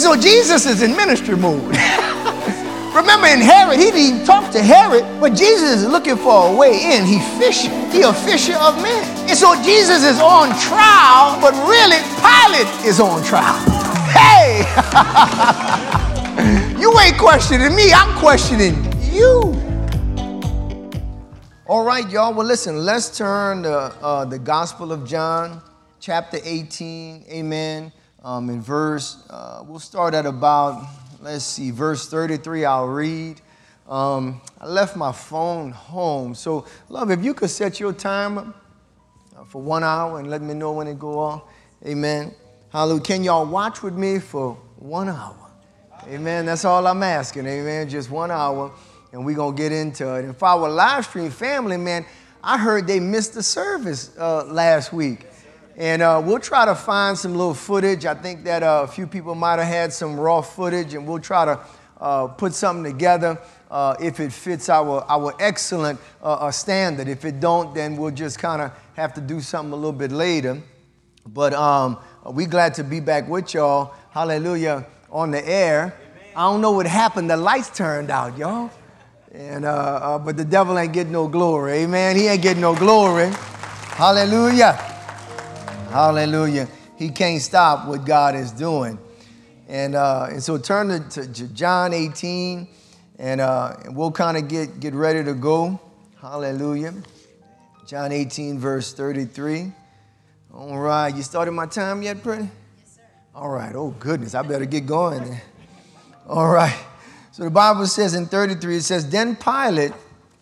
And so Jesus is in ministry mode. Remember in Herod, he didn't even talk to Herod, but Jesus is looking for a way in. He fishing. He a fisher of men. And so Jesus is on trial, but really Pilate is on trial. Hey! you ain't questioning me, I'm questioning you. All right, y'all. Well, listen, let's turn to uh, the Gospel of John, chapter 18. Amen. Um, in verse, uh, we'll start at about, let's see, verse 33. I'll read. Um, I left my phone home. So, love, if you could set your timer uh, for one hour and let me know when it go off. Amen. Hallelujah. Can y'all watch with me for one hour? Amen. That's all I'm asking. Amen. Just one hour and we're going to get into it. And for our live stream family, man, I heard they missed the service uh, last week. And uh, we'll try to find some little footage. I think that uh, a few people might have had some raw footage, and we'll try to uh, put something together uh, if it fits our, our excellent uh, standard. If it don't, then we'll just kind of have to do something a little bit later. But um, we glad to be back with y'all. Hallelujah on the air. I don't know what happened. The lights turned out, y'all. And, uh, uh, but the devil ain't getting no glory. Amen. He ain't getting no glory. Hallelujah. Hallelujah. He can't stop what God is doing. And, uh, and so turn to, to John 18, and, uh, and we'll kind of get, get ready to go. Hallelujah. John 18, verse 33. All right. You started my time yet, pretty? Yes, sir. All right. Oh, goodness. I better get going then. All right. So the Bible says in 33, it says, Then Pilate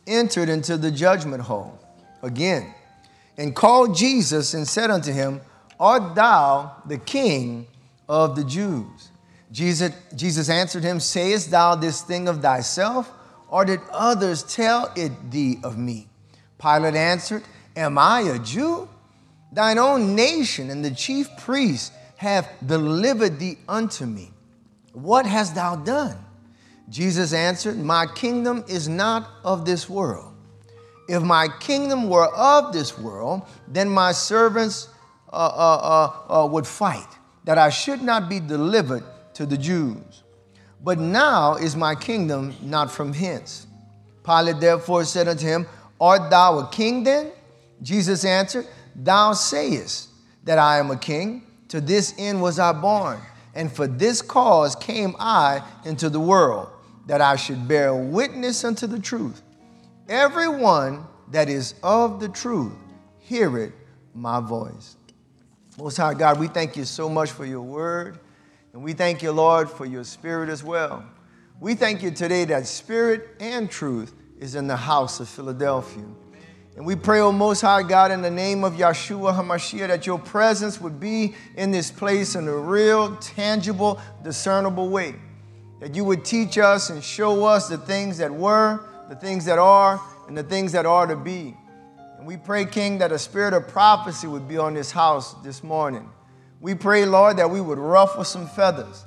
entered into the judgment hall again and called Jesus and said unto him, Art thou the king of the Jews? Jesus, Jesus answered him, Sayest thou this thing of thyself, or did others tell it thee of me? Pilate answered, Am I a Jew? Thine own nation and the chief priests have delivered thee unto me. What hast thou done? Jesus answered, My kingdom is not of this world. If my kingdom were of this world, then my servants uh, uh, uh, uh, would fight, that I should not be delivered to the Jews. But now is my kingdom not from hence. Pilate therefore said unto him, Art thou a king then? Jesus answered, Thou sayest that I am a king. To this end was I born, and for this cause came I into the world that I should bear witness unto the truth. Everyone that is of the truth, hear it, my voice. Most High God, we thank you so much for your word, and we thank you, Lord, for your spirit as well. We thank you today that spirit and truth is in the house of Philadelphia. And we pray, O Most High God, in the name of Yeshua HaMashiach, that your presence would be in this place in a real, tangible, discernible way that you would teach us and show us the things that were, the things that are, and the things that are to be. And we pray, King, that a spirit of prophecy would be on this house this morning. We pray, Lord, that we would ruffle some feathers,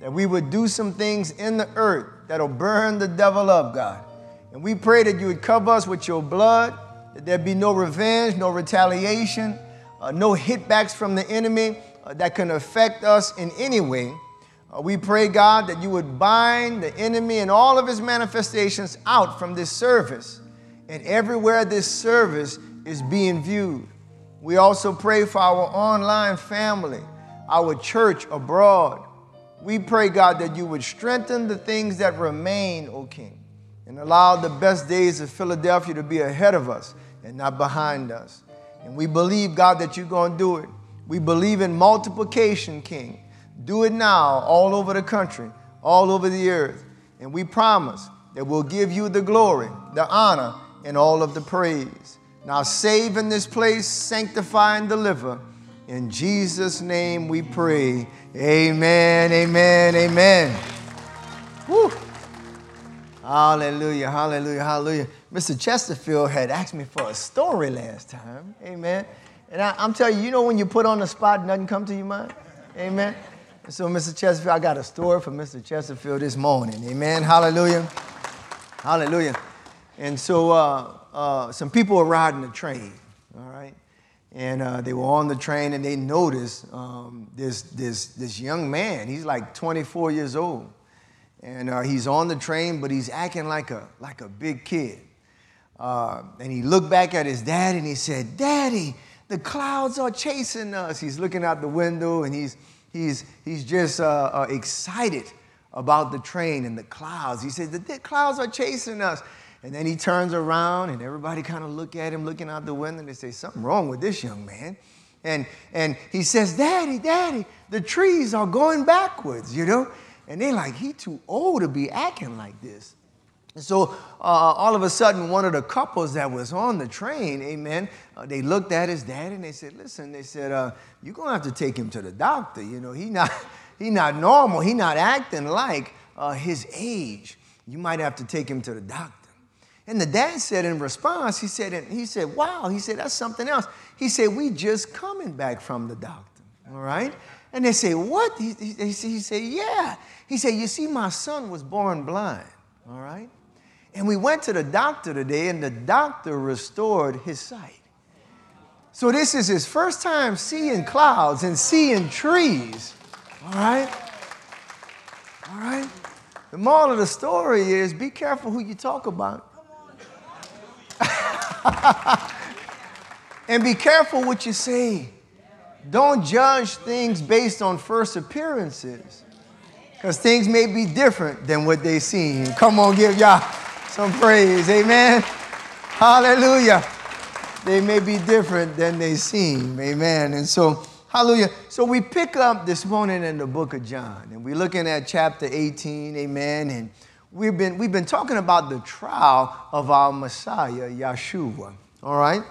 that we would do some things in the earth that'll burn the devil up, God. And we pray that you would cover us with your blood, that there be no revenge, no retaliation, uh, no hitbacks from the enemy uh, that can affect us in any way. Uh, we pray, God, that you would bind the enemy and all of his manifestations out from this service and everywhere this service is being viewed. We also pray for our online family, our church abroad. We pray, God, that you would strengthen the things that remain, O King, and allow the best days of Philadelphia to be ahead of us and not behind us. And we believe, God, that you're going to do it. We believe in multiplication, King. Do it now all over the country, all over the earth. And we promise that we'll give you the glory, the honor, and all of the praise. Now save in this place, sanctify and deliver. In Jesus' name we pray. Amen, amen, amen. Woo. Hallelujah, hallelujah, hallelujah. Mr. Chesterfield had asked me for a story last time. Amen. And I, am telling you, you know when you put on the spot, nothing come to your mind? Amen. So, Mr. Chesterfield, I got a story for Mr. Chesterfield this morning. Amen. Hallelujah. Hallelujah. And so, uh, uh, some people were riding the train, all right? and uh, they were on the train and they noticed um, this, this, this young man. He's like 24 years old. And uh, he's on the train, but he's acting like a, like a big kid. Uh, and he looked back at his dad and he said, Daddy, the clouds are chasing us. He's looking out the window and he's, he's, he's just uh, uh, excited about the train and the clouds. He said, The clouds are chasing us. And then he turns around and everybody kind of look at him looking out the window and they say, something wrong with this young man. And, and he says, Daddy, Daddy, the trees are going backwards, you know? And they're like, he too old to be acting like this. So uh, all of a sudden, one of the couples that was on the train, amen, uh, they looked at his dad and they said, listen, they said, uh, you're going to have to take him to the doctor. You know, he not, he not normal. He not acting like uh, his age. You might have to take him to the doctor. And the dad said in response, he said, he said, wow, he said, that's something else. He said, we just coming back from the doctor, all right? And they say, what? He, he, he said, yeah. He said, you see, my son was born blind, all right? And we went to the doctor today, and the doctor restored his sight. So this is his first time seeing clouds and seeing trees, all right? All right? The moral of the story is be careful who you talk about. and be careful what you say. Don't judge things based on first appearances because things may be different than what they seem. Come on, give y'all some praise. Amen. Hallelujah. They may be different than they seem. Amen. And so, hallelujah. So we pick up this morning in the book of John and we're looking at chapter 18. Amen. And we've been, we've been talking about the trial of our Messiah, Yeshua. All right?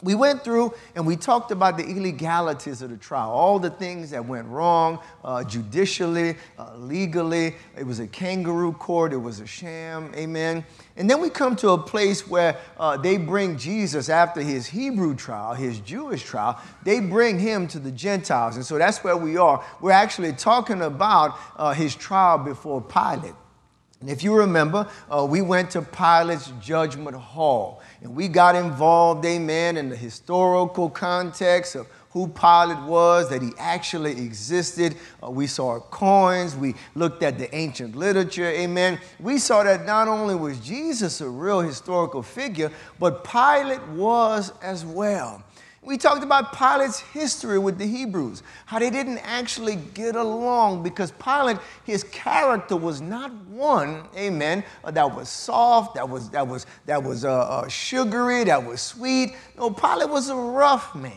We went through and we talked about the illegalities of the trial, all the things that went wrong uh, judicially, uh, legally. It was a kangaroo court, it was a sham, amen. And then we come to a place where uh, they bring Jesus after his Hebrew trial, his Jewish trial, they bring him to the Gentiles. And so that's where we are. We're actually talking about uh, his trial before Pilate. And if you remember, uh, we went to Pilate's judgment hall and we got involved, amen, in the historical context of who Pilate was, that he actually existed. Uh, we saw coins, we looked at the ancient literature, amen. We saw that not only was Jesus a real historical figure, but Pilate was as well. We talked about Pilate's history with the Hebrews, how they didn't actually get along because Pilate, his character was not one, amen, uh, that was soft, that was, that was, that was uh, uh, sugary, that was sweet. No, Pilate was a rough man.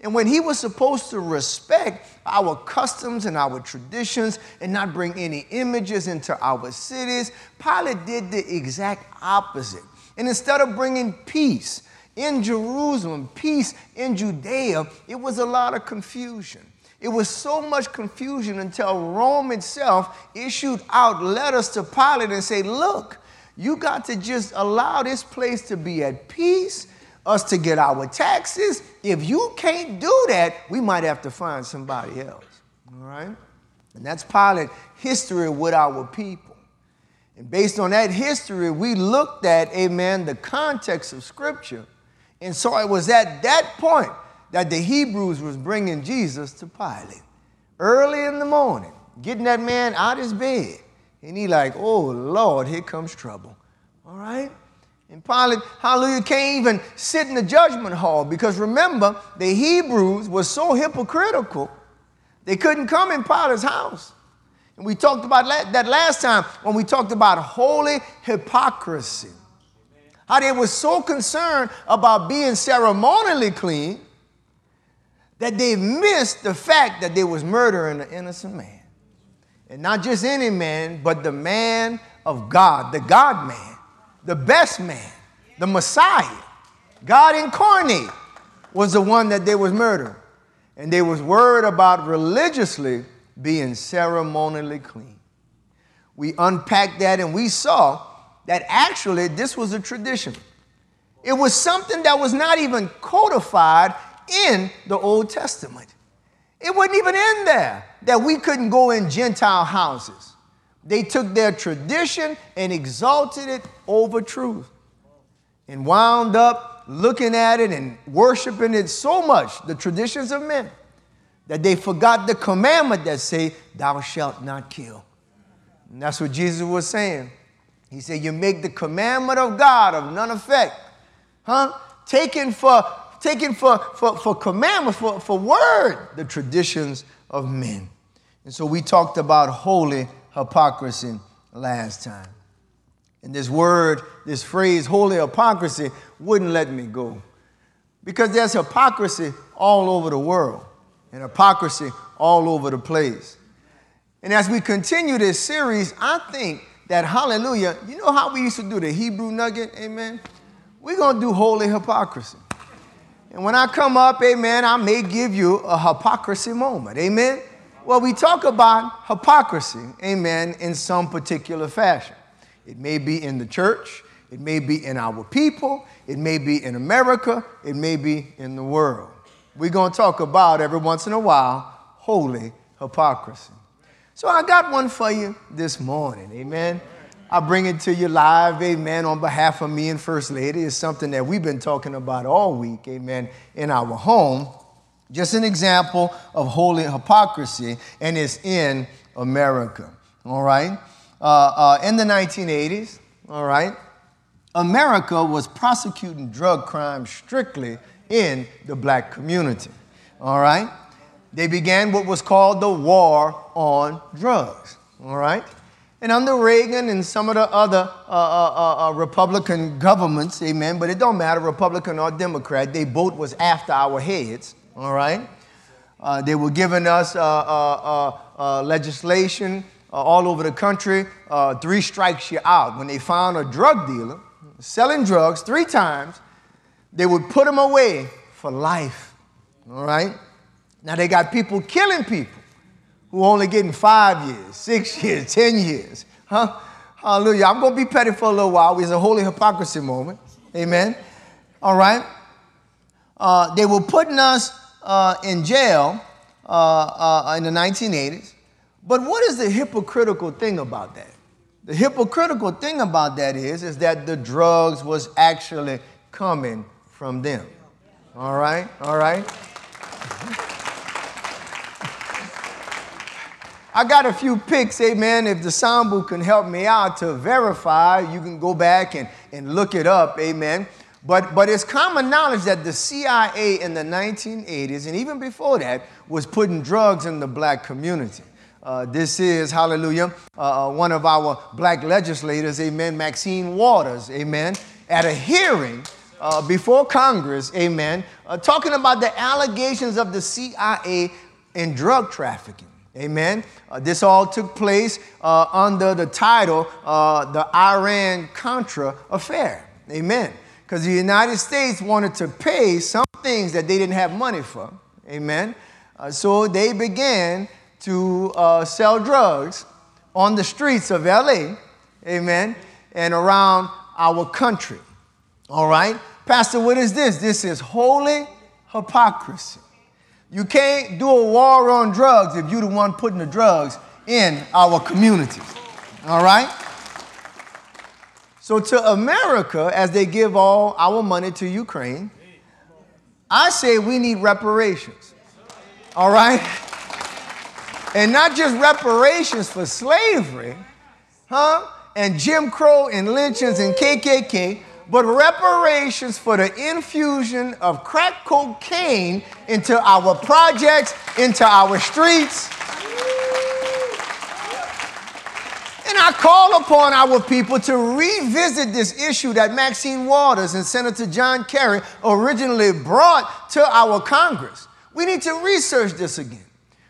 And when he was supposed to respect our customs and our traditions and not bring any images into our cities, Pilate did the exact opposite. And instead of bringing peace, in Jerusalem, peace in Judea, it was a lot of confusion. It was so much confusion until Rome itself issued out letters to Pilate and say, look, you got to just allow this place to be at peace, us to get our taxes. If you can't do that, we might have to find somebody else. All right? And that's Pilate history with our people. And based on that history, we looked at, amen, the context of Scripture and so it was at that point that the Hebrews was bringing Jesus to Pilate. Early in the morning, getting that man out of his bed. And he like, oh, Lord, here comes trouble. All right? And Pilate, hallelujah, can't even sit in the judgment hall because remember, the Hebrews were so hypocritical, they couldn't come in Pilate's house. And we talked about that last time when we talked about holy hypocrisy. How they were so concerned about being ceremonially clean that they missed the fact that they was murdering an innocent man. And not just any man, but the man of God, the God man, the best man, the Messiah. God incarnate was the one that they was murdering. And they was worried about religiously being ceremonially clean. We unpacked that and we saw that actually this was a tradition. It was something that was not even codified in the Old Testament. It wasn't even in there that we couldn't go in Gentile houses. They took their tradition and exalted it over truth and wound up looking at it and worshiping it so much, the traditions of men, that they forgot the commandment that say, thou shalt not kill. And that's what Jesus was saying. He said, you make the commandment of God of none effect. Huh? Taken for, taken for, for, for commandment, for, for word, the traditions of men. And so we talked about holy hypocrisy last time. And this word, this phrase, holy hypocrisy, wouldn't let me go. Because there's hypocrisy all over the world and hypocrisy all over the place. And as we continue this series, I think that, hallelujah, you know how we used to do the Hebrew nugget? Amen. We're going to do holy hypocrisy. And when I come up, amen, I may give you a hypocrisy moment. Amen. Well, we talk about hypocrisy, amen, in some particular fashion. It may be in the church, it may be in our people, it may be in America, it may be in the world. We're going to talk about every once in a while holy hypocrisy. So I got one for you this morning, amen. I bring it to you live, amen, on behalf of me and First Lady. It's something that we've been talking about all week, amen, in our home. Just an example of holy hypocrisy, and it's in America, all right? Uh, uh, in the 1980s, all right, America was prosecuting drug crimes strictly in the black community, all right? They began what was called the war on drugs, all right? And under Reagan and some of the other uh, uh, uh, uh Republican governments, amen, but it don't matter, Republican or Democrat, they both was after our heads, all right? Uh, they were giving us uh, legislation all over the country, three strikes you out. When they found a drug dealer selling drugs three times, they would put him away for life, all right? Now they got people killing people who only getting five years, six years, 10 years, huh? Hallelujah. I'm to be petty for a little while. It's a holy hypocrisy moment. Amen. All right. Uh, they were putting us uh, in jail uh, uh, in the 1980s. But what is the hypocritical thing about that? The hypocritical thing about that is, is that the drugs was actually coming from them. All right, all right. I got a few pics, amen. If the sound can help me out to verify, you can go back and, and look it up, amen. But, but it's common knowledge that the CIA in the 1980s and even before that was putting drugs in the black community. Uh, this is, hallelujah, uh, uh, one of our black legislators, amen, Maxine Waters, amen, at a hearing uh, before Congress, amen, uh, talking about the allegations of the CIA in drug trafficking. Amen. Uh, this all took place uh, under the title uh, the Iran Contra affair. Amen because the United States wanted to pay some things that they didn't have money for. Amen. Uh, so they began to uh, sell drugs on the streets of LA, amen, and around our country. All right? Pastor, what is this? This is holy hypocrisy. You can't do a war on drugs if you're the one putting the drugs in our communities. All right? So, to America, as they give all our money to Ukraine, I say we need reparations. All right? And not just reparations for slavery, huh? And Jim Crow and lynchings and KKK, but reparations for the infusion of crack cocaine into our projects, into our streets, And I call upon our people to revisit this issue that Maxine Waters and Senator John Kerry originally brought to our Congress. We need to research this again.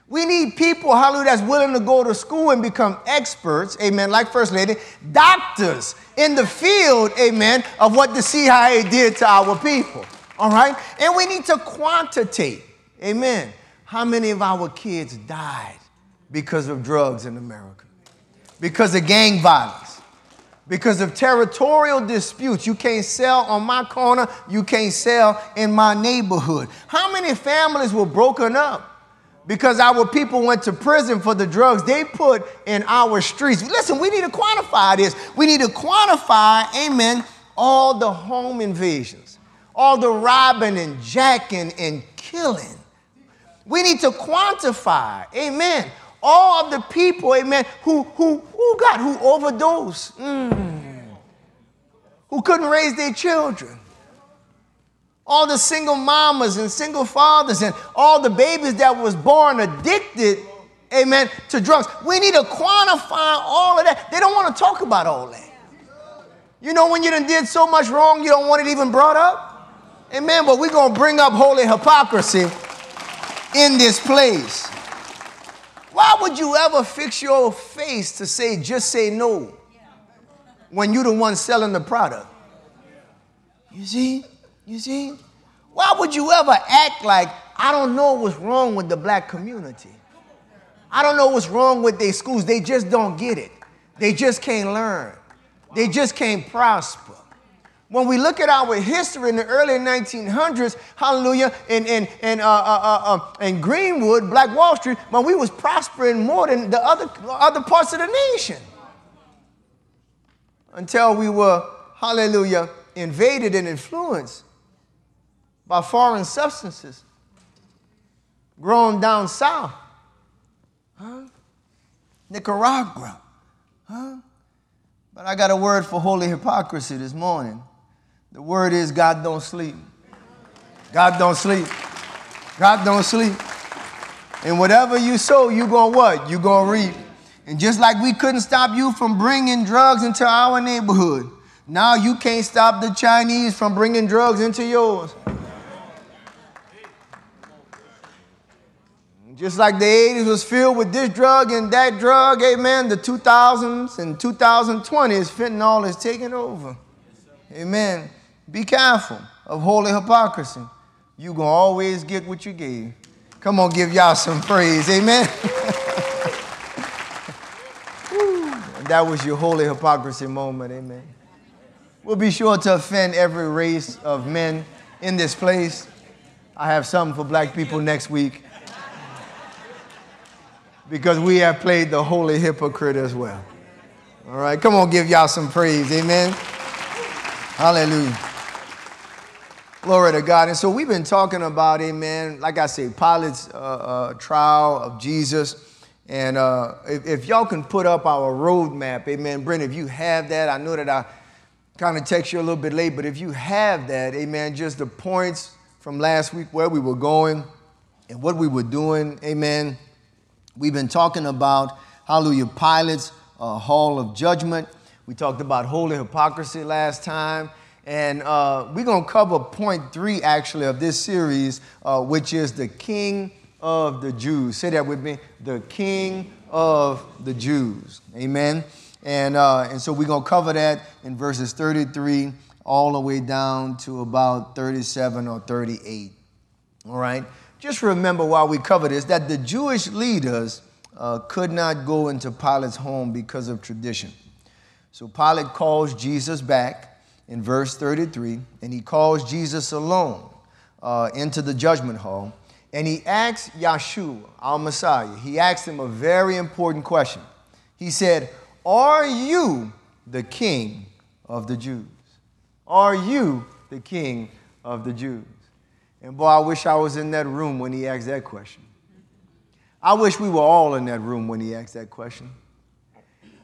We need people, hallelujah, that's willing to go to school and become experts, amen, like First Lady, doctors in the field, amen, of what the CIA did to our people, all right? And we need to quantitate, amen, how many of our kids died because of drugs in America because of gang violence, because of territorial disputes. You can't sell on my corner, you can't sell in my neighborhood. How many families were broken up? Because our people went to prison for the drugs they put in our streets. Listen, we need to quantify this. We need to quantify, amen, all the home invasions, all the robbing and jacking and killing. We need to quantify, amen, all of the people, amen, who, who, who got, who overdosed, mm, who couldn't raise their children. All the single mamas and single fathers and all the babies that was born addicted, amen, to drugs. We need to quantify all of that. They don't want to talk about all that. You know, when you done did so much wrong, you don't want it even brought up? Amen. But we're going to bring up holy hypocrisy in this place. Why would you ever fix your face to say, just say no, when you're the one selling the product? You see? You see? Why would you ever act like, I don't know what's wrong with the black community? I don't know what's wrong with their schools. They just don't get it. They just can't learn. They just can't prosper. When we look at our history in the early 1900s, hallelujah, in, in, in, uh, uh, uh, uh, in Greenwood, Black Wall Street, when we was prospering more than the other, other parts of the nation. Until we were, hallelujah, invaded and influenced by foreign substances grown down south. Huh? Nicaragua. Huh? But I got a word for holy hypocrisy this morning. The word is God don't sleep. God don't sleep. God don't sleep. And whatever you sow, you going what? You to reap. And just like we couldn't stop you from bringing drugs into our neighborhood, now you can't stop the Chinese from bringing drugs into yours. Just like the 80s was filled with this drug and that drug, amen, the 2000s and 2020s, fentanyl is taking over. Amen. Be careful of holy hypocrisy. You're going to always get what you gave. Come on, give y'all some praise. Amen. that was your holy hypocrisy moment. Amen. We'll be sure to offend every race of men in this place. I have something for black people next week because we have played the holy hypocrite as well. All right, come on, give y'all some praise. Amen. Hallelujah. Glory to God. And so we've been talking about, amen, like I say, Pilate's uh, uh, trial of Jesus. And uh, if, if, y'all can put up our roadmap, amen, Brent, if you have that, I know that I kind of text you a little bit late, but if you have that, amen, just the points from last week where we were going and what we were doing, amen. We've been talking about, hallelujah, Pilate's uh, hall of judgment. We talked about holy hypocrisy last time. And uh, we're going to cover point three, actually, of this series, uh, which is the King of the Jews. Say that with me the King of the Jews. Amen. And, uh, and so we're going to cover that in verses 33 all the way down to about 37 or 38. All right? Just remember while we cover this that the Jewish leaders uh, could not go into Pilate's home because of tradition. So Pilate calls Jesus back in verse 33, and he calls Jesus alone uh, into the judgment hall, and he asks Yeshua, our Messiah, he asks him a very important question. He said, Are you the king of the Jews? Are you the king of the Jews? And boy, I wish I was in that room when he asked that question. I wish we were all in that room when he asked that question.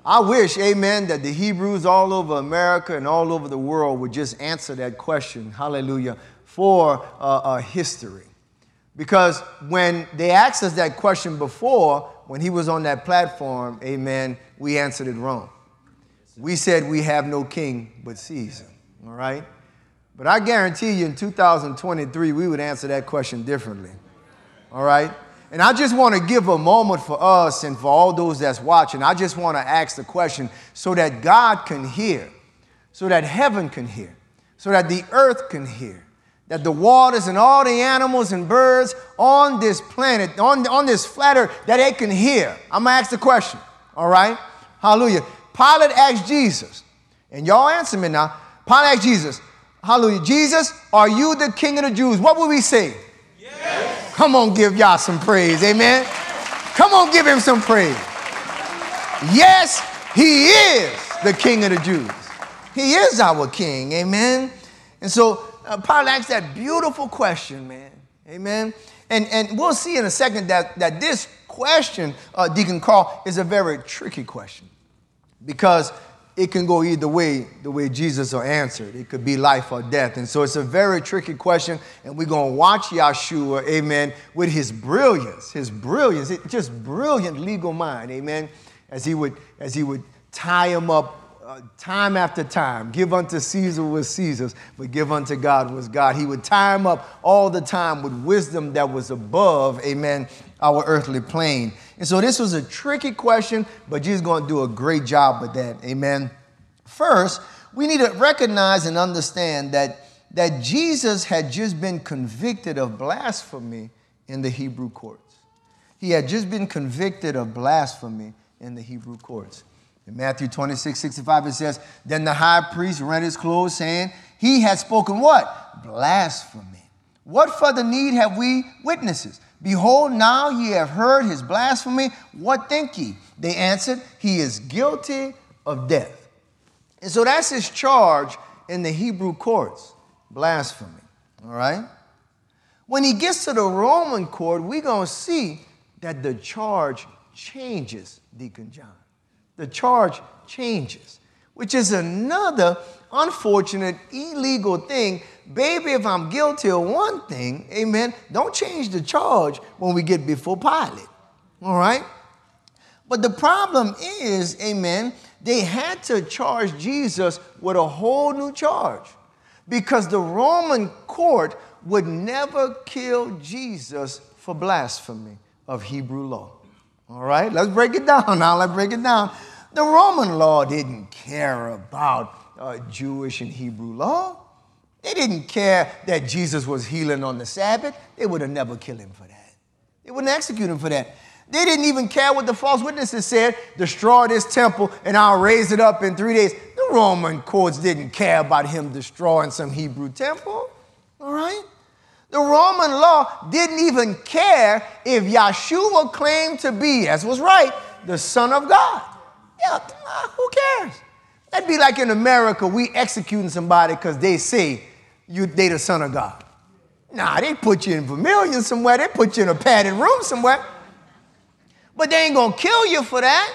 I wish, amen, that the Hebrews all over America and all over the world would just answer that question, hallelujah, for uh, uh, history. Because when they asked us that question before, when he was on that platform, amen, we answered it wrong. We said we have no king but Caesar, all right? But I guarantee you in 2023, we would answer that question differently. All right? And I just want to give a moment for us and for all those that's watching. I just want to ask the question so that God can hear, so that heaven can hear, so that the earth can hear, that the waters and all the animals and birds on this planet, on, on this flat earth, that they can hear. I'm going to ask the question. All right? Hallelujah. Pilate asked Jesus, and y'all answer me now. Pilate asked Jesus, Hallelujah. Jesus, are you the King of the Jews? What would we say? Yes. Come on, give y'all some praise. Amen. Come on, give him some praise. Yes, he is the King of the Jews. He is our King. Amen. And so uh, asked that beautiful question, man. Amen. And, and we'll see in a second that, that this question, uh, Deacon Carl, is a very tricky question because it can go either way, the way Jesus will answer it. Could be life or death. And so it's a very tricky question, and we're going to watch Yeshua, amen, with his brilliance, his brilliance, just brilliant legal mind, amen, as he would, as he would tie him up uh, time after time. Give unto Caesar what Caesar's, but give unto God was God. He would tie him up all the time with wisdom that was above, amen, our earthly plane. And so this was a tricky question, but Jesus is going to do a great job with that, amen. First, we need to recognize and understand that, that Jesus had just been convicted of blasphemy in the Hebrew courts. He had just been convicted of blasphemy in the Hebrew courts. In Matthew 26, 65, it says, Then the high priest rent his clothes, saying, He had spoken what? Blasphemy. What further need have we witnesses? Behold, now ye have heard his blasphemy. What think ye? They answered, He is guilty of death. And so that's his charge in the Hebrew courts blasphemy. All right? When he gets to the Roman court, we're going to see that the charge changes, Deacon John the charge changes, which is another unfortunate, illegal thing. Baby, if I'm guilty of one thing, amen, don't change the charge when we get before Pilate. All right? But the problem is, amen, they had to charge Jesus with a whole new charge because the Roman court would never kill Jesus for blasphemy of Hebrew law. All right, let's break it down now. Let's break it down. The Roman law didn't care about uh, Jewish and Hebrew law. They didn't care that Jesus was healing on the Sabbath. They would have never killed him for that. They wouldn't execute him for that. They didn't even care what the false witnesses said destroy this temple and I'll raise it up in three days. The Roman courts didn't care about him destroying some Hebrew temple. All right? The Roman law didn't even care if Yeshua claimed to be, as was right, the Son of God. Yeah, who cares? That'd be like in America, we executing somebody because they say you they the son of God. Nah, they put you in vermilion somewhere. They put you in a padded room somewhere. But they ain't gonna kill you for that.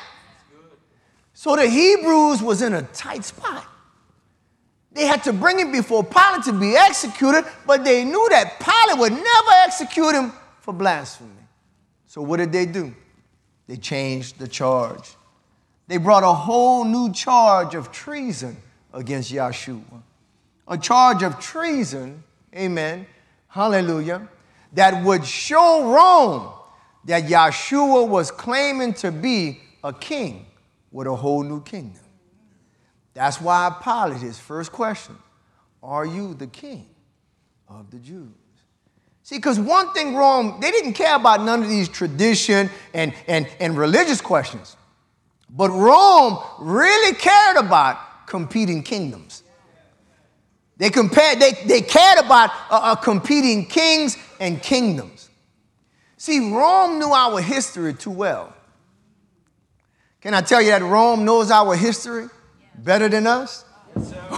So the Hebrews was in a tight spot. They had to bring him before Pilate to be executed, but they knew that Pilate would never execute him for blasphemy. So what did they do? They changed the charge. They brought a whole new charge of treason against Yeshua. A charge of treason, amen, hallelujah, that would show Rome that Yeshua was claiming to be a king with a whole new kingdom. That's why Pilate, his first question, are you the king of the Jews? See, because one thing Rome, they didn't care about none of these tradition and, and, and religious questions. But Rome really cared about competing kingdoms. They, compared, they, they cared about uh, uh, competing kings and kingdoms. See, Rome knew our history too well. Can I tell you that Rome knows our history better than us? Yes,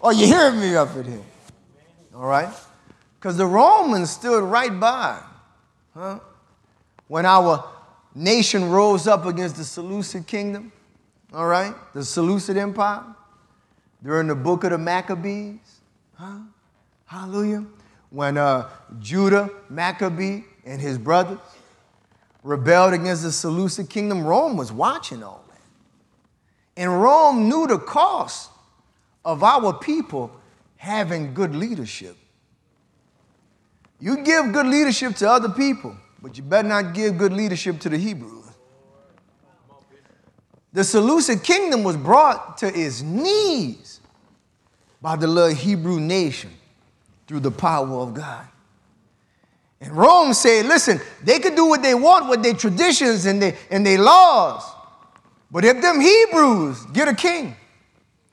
oh, you hearing me up in here? All right? Because the Romans stood right by, huh? When our nation rose up against the Seleucid kingdom, all right, the Seleucid Empire, during the book of the Maccabees, huh? Hallelujah. When uh, Judah Maccabee and his brothers rebelled against the Seleucid kingdom, Rome was watching all that. And Rome knew the cost of our people having good leadership. You give good leadership to other people, but you better not give good leadership to the Hebrews. The Seleucid kingdom was brought to its knees by the little Hebrew nation through the power of God. And Rome said, listen, they can do what they want with their traditions and their, and their laws. But if them Hebrews get a king,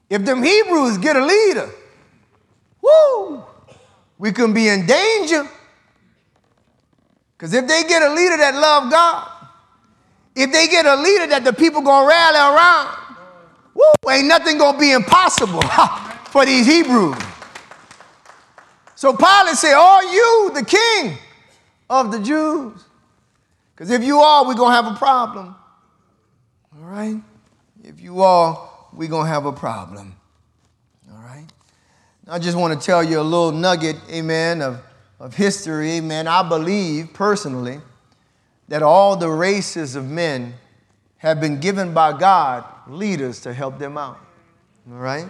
if them Hebrews get a leader, woo, we can be in danger because if they get a leader that love God, if they get a leader that the people gonna rally around, woo, ain't nothing gonna be impossible. for these Hebrews. So Pilate said, Are you the king of the Jews? Because if you are, we're to have a problem. All right? If you are, we're to have a problem. All right? I just want to tell you a little nugget, amen, of, of history, amen. I believe personally that all the races of men have been given by God leaders to help them out. All right?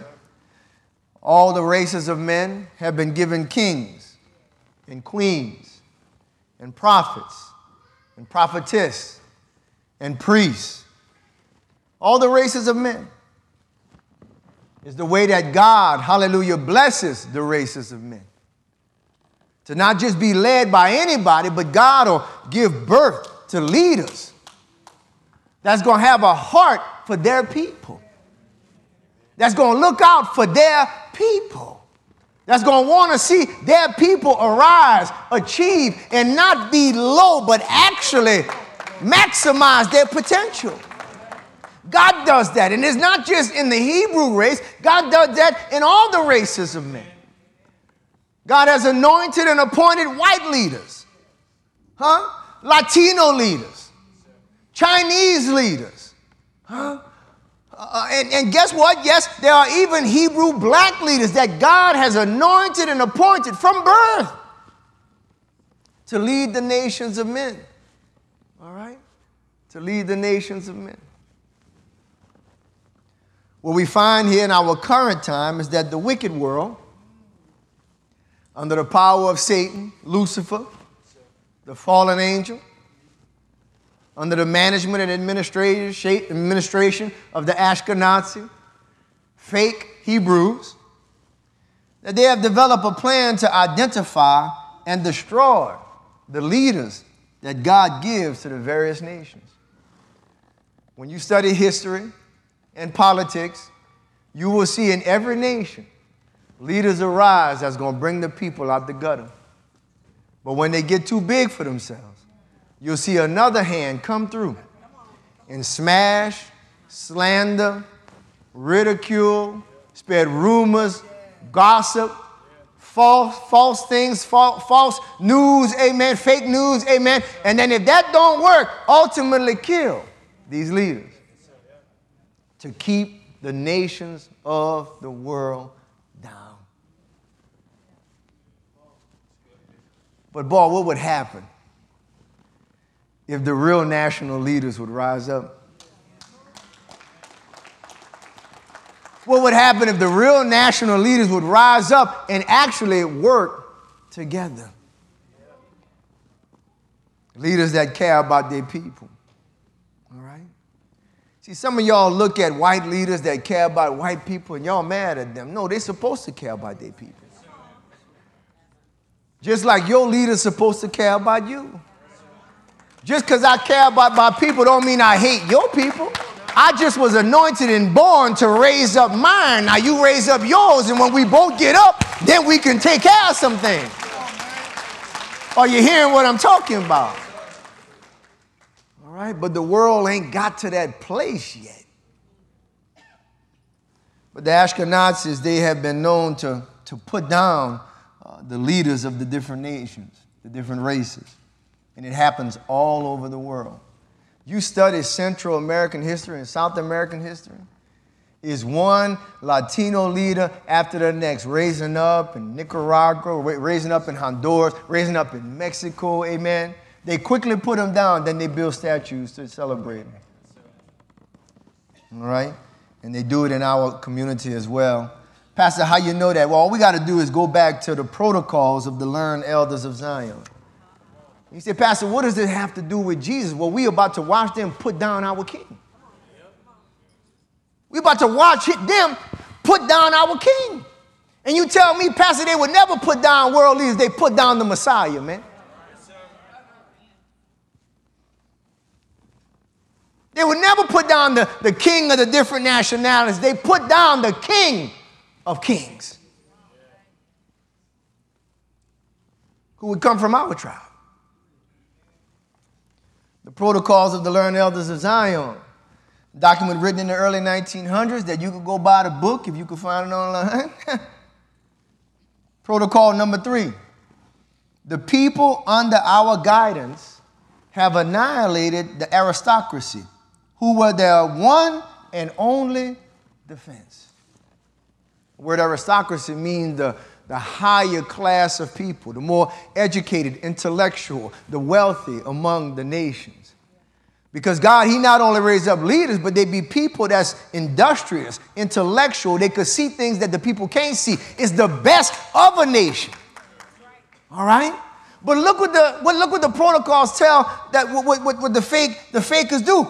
All the races of men have been given kings and queens and prophets and prophetess and priests. All the races of men is the way that God, hallelujah, blesses the races of men. To not just be led by anybody, but God will give birth to leaders that's going to have a heart for their people, that's going to look out for their people, that's going to want to see their people arise, achieve, and not be low, but actually maximize their potential. God does that. And it's not just in the Hebrew race, God does that in all the races of men. God has anointed and appointed white leaders, huh? Latino leaders, Chinese leaders, huh? Uh, and, and guess what? Yes, there are even Hebrew black leaders that God has anointed and appointed from birth to lead the nations of men. All right? To lead the nations of men. What we find here in our current time is that the wicked world, under the power of Satan, Lucifer, the fallen angel, under the management and administration of the Ashkenazi, fake Hebrews, that they have developed a plan to identify and destroy the leaders that God gives to the various nations. When you study history, and politics, you will see in every nation leaders arise that's going to bring the people out the gutter. But when they get too big for themselves, you'll see another hand come through and smash, slander, ridicule, spread rumors, gossip, false, false things, false, false news, amen, fake news, amen. And then if that don't work, ultimately kill these leaders to keep the nations of the world down. But, boy, what would happen if the real national leaders would rise up? What would happen if the real national leaders would rise up and actually work together? Leaders that care about their people. All right? See, some of y'all look at white leaders that care about white people and y'all mad at them. No, they're supposed to care about their people. Just like your leader's supposed to care about you. Just because I care about my people don't mean I hate your people. I just was anointed and born to raise up mine. Now you raise up yours, and when we both get up, then we can take care of some things. Are you hearing what I'm talking about? All right, But the world ain't got to that place yet. But the Ashkenazis, they have been known to, to put down the leaders of the different nations, the different races. And it happens all over the world. You study Central American history and South American history, is one Latino leader after the next, raising up in Nicaragua, raising up in Honduras, raising up in Mexico, amen. They quickly put them down, then they build statues to celebrate them. All right? And they do it in our community as well. Pastor, how you know that? Well, all we got to do is go back to the protocols of the learned elders of Zion. He said, Pastor, what does it have to do with Jesus? Well, we about to watch them put down our king. We about to watch them put down our king. And you tell me, Pastor, they would never put down world leaders, they put down the Messiah, man. They would never put down the, the king of the different nationalities. They put down the king of kings who would come from our tribe. The protocols of the learned elders of Zion. Document written in the early 1900s that you could go buy the book if you could find it online. Protocol number three the people under our guidance have annihilated the aristocracy, who were their one and only defense. Word aristocracy means the, the higher class of people, the more educated, intellectual, the wealthy among the nations. Because God, He not only raised up leaders, but they be people that's industrious, intellectual. They could see things that the people can't see. It's the best of a nation. All right? But look what the what, look what the protocols tell that what, what, what the fake the fakers do.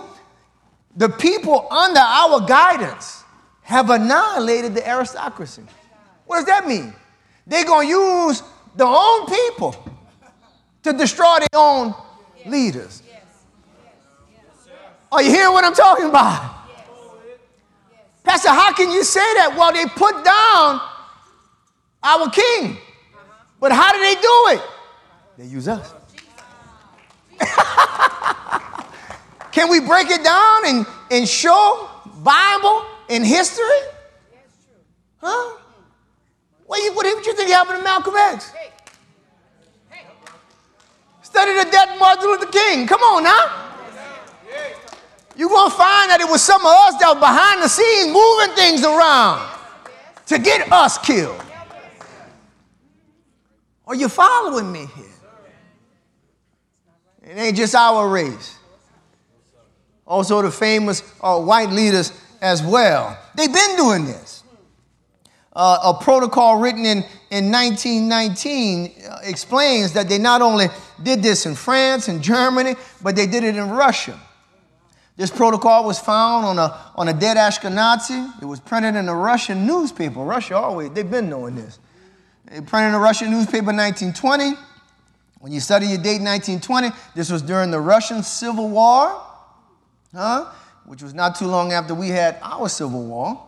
The people under our guidance have annihilated the aristocracy. What does that mean? They're gonna use their own people to destroy their own leaders. Are you hearing what I'm talking about? Pastor, how can you say that? Well, they put down our king. But how do they do it? They use us. can we break it down and, and show Bible and history? Huh? What do you, what do you think happened to Malcolm X? Study the death of Martin Luther King. Come on now. You're going to find that it was some of us that were behind the scenes moving things around to get us killed. Are you following me here? It ain't just our race. Also, the famous uh, white leaders as well. They've been doing this. Uh, a protocol written in, in 1919 uh, explains that they not only did this in France and Germany, but they did it in Russia. This protocol was found on a, on a dead Ashkenazi. It was printed in a Russian newspaper. Russia always, they've been knowing this. It printed in a Russian newspaper in 1920. When you study your date 1920, this was during the Russian Civil War, huh? Which was not too long after we had our Civil War.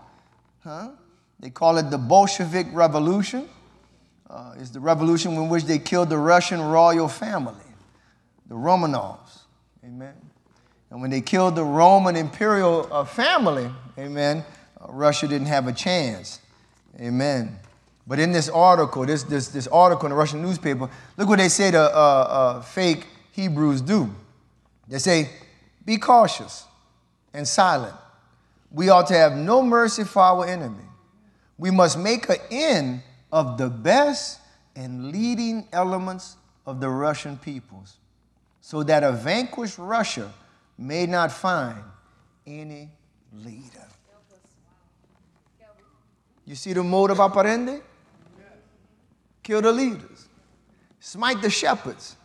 Huh? They call it the Bolshevik Revolution. Uh, it's the revolution in which they killed the Russian royal family, the Romanovs. Amen. And when they killed the Roman imperial uh, family, amen, uh, Russia didn't have a chance. Amen. But in this article, this, this, this article in the Russian newspaper, look what they say the uh, uh, fake Hebrews do. They say, be cautious and silent. We ought to have no mercy for our enemy. We must make an end of the best and leading elements of the Russian peoples, so that a vanquished Russia may not find any leader. You see the mode of operandi? Kill the leaders, smite the shepherds,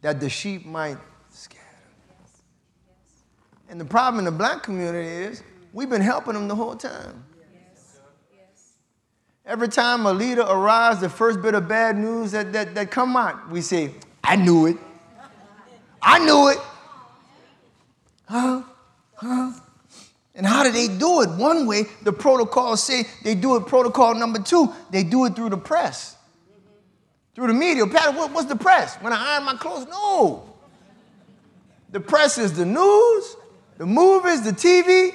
that the sheep might. And the problem in the black community is we've been helping them the whole time. Every time a leader arrives, the first bit of bad news that, that, that come out, we say, I knew it. I knew it. Huh? Huh? And how do they do it? One way, the protocol say they do it protocol number two, they do it through the press through the media. Pat, what, what's the press? When I iron my clothes? No. The press is the news, the movies, the TV.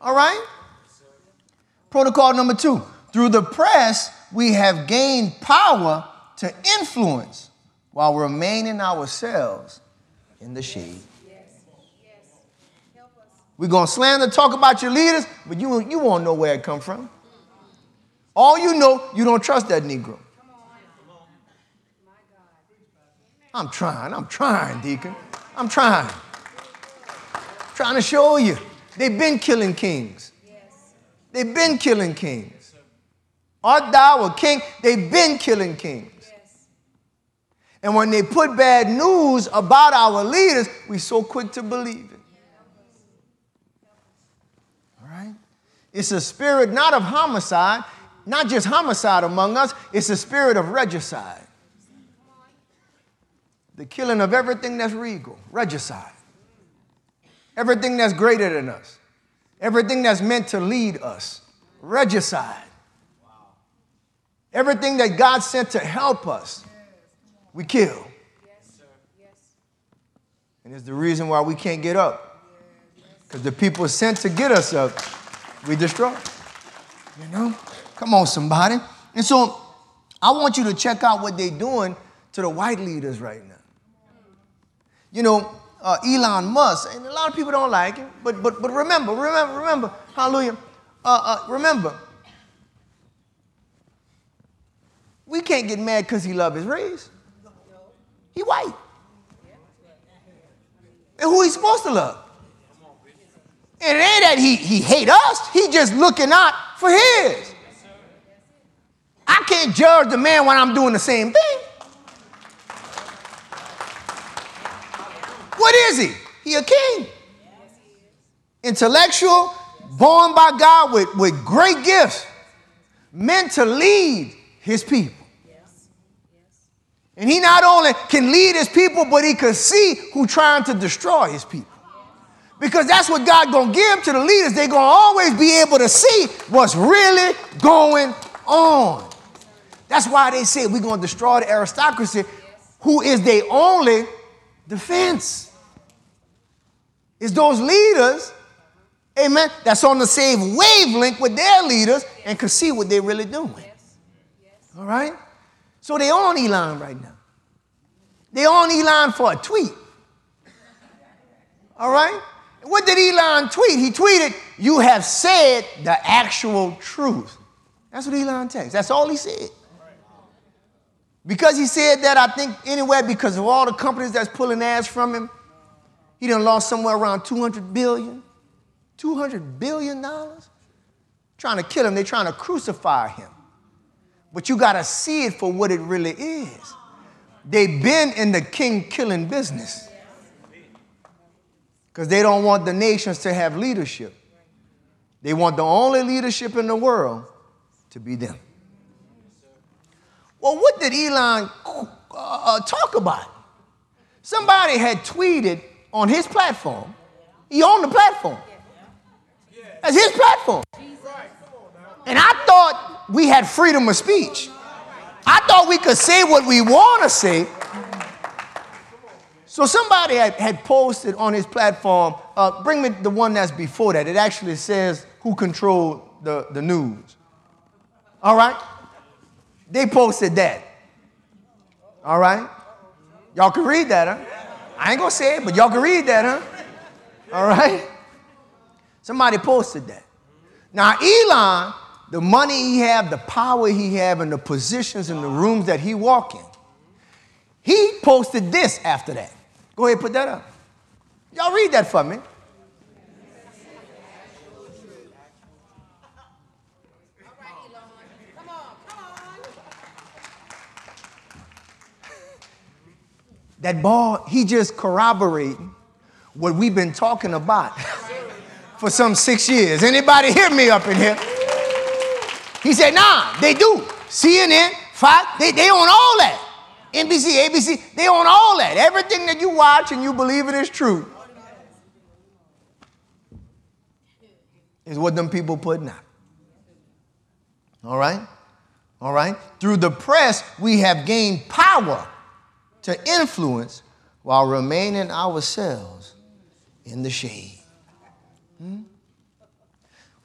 All right? Protocol number two through the press, we have gained power to influence while remaining ourselves in the shade. We're going to slander, talk about your leaders, but you, you won't know where it come from. All you know, you don't trust that Negro. I'm trying, I'm trying, Deacon. I'm trying. Trying to show you. They've been killing kings. They've been killing kings. Art thou a king? They've been killing kings. And when they put bad news about our leaders, we're so quick to believe it. All right? It's a spirit not of homicide, not just homicide among us, it's a spirit of regicide the killing of everything that's regal, regicide, everything that's greater than us, everything that's meant to lead us, regicide. Everything that God sent to help us, we kill. And it's the reason why we can't get up. Because the people sent to get us up, we destroy. You know? Come on, somebody. And so I want you to check out what they're doing to the white leaders right now. You know, uh, Elon Musk, and a lot of people don't like him, but, but, but remember, remember, remember, hallelujah, uh, uh, remember, we can't get mad because he loves his race. He white. And who he supposed to love? And it ain't that he, he hate us, he just looking out for his. I can't judge the man when I'm doing the same thing. What is he? He a king. Intellectual, born by God with, with great gifts, meant to lead his people. And he not only can lead his people, but he can see who trying to destroy his people. Because that's what God gonna give to the leaders. They're gonna always be able to see what's really going on. That's why they say we're gonna destroy the aristocracy, who is their only defense. It's those leaders, amen, that's on the same wavelength with their leaders and can see what they're really doing. All right? So they on Elon right now. They on Elon for a tweet. All right? What did Elon tweet? He tweeted, You have said the actual truth. That's what Elon takes. That's all he said. Because he said that, I think, anyway, because of all the companies that's pulling ads from him, he done lost somewhere around 200 billion. 200 billion dollars? Trying to kill him, they're trying to crucify him. But you got to see it for what it really is. They've been in the king killing business because they don't want the nations to have leadership. They want the only leadership in the world to be them. Well, what did Elon uh, uh talk about? Somebody had tweeted on his platform. He owned the platform. That's his platform. And I thought we had freedom of speech. I thought we could say what we want to say. So somebody had, had posted on his platform, uh, bring me the one that's before that. It actually says who controlled the, the news. All right? They posted that. All right? Y'all can read that, huh? I ain't gonna say it, but y'all can read that, huh? All right? Somebody posted that. Now, Elon, the money he have, the power he have, and the positions in the rooms that he walk in, he posted this after that. Go ahead, put that up. Y'all read that for me. That ball, he just corroborating what we've been talking about for some six years. Anybody hear me up in here? He said, nah, they do. CNN, Fox, they, they own all that. NBC, ABC, they own all that. Everything that you watch and you believe it is true is what them people putting out. All right? All right? Through the press, we have gained power to influence while remaining ourselves in the shade. Hmm?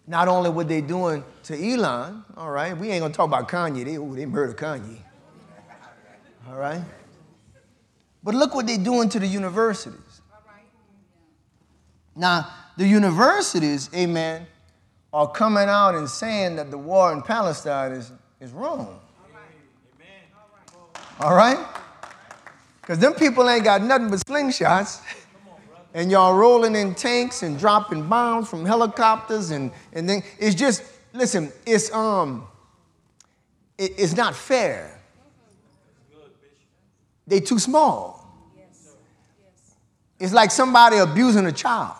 Not only what they're doing to Elon, all right, we ain't gonna talk about Kanye, they, ooh, they murdered Kanye, all right? But look what they're doing to the universities. Now, the universities, amen, are coming out and saying that the war in Palestine is, is wrong. All right? Because them people ain't got nothing but slingshots. And y'all rolling in tanks and dropping bombs from helicopters and, and then it's just, listen, it's um it, it's not fair. They too small. It's like somebody abusing a child.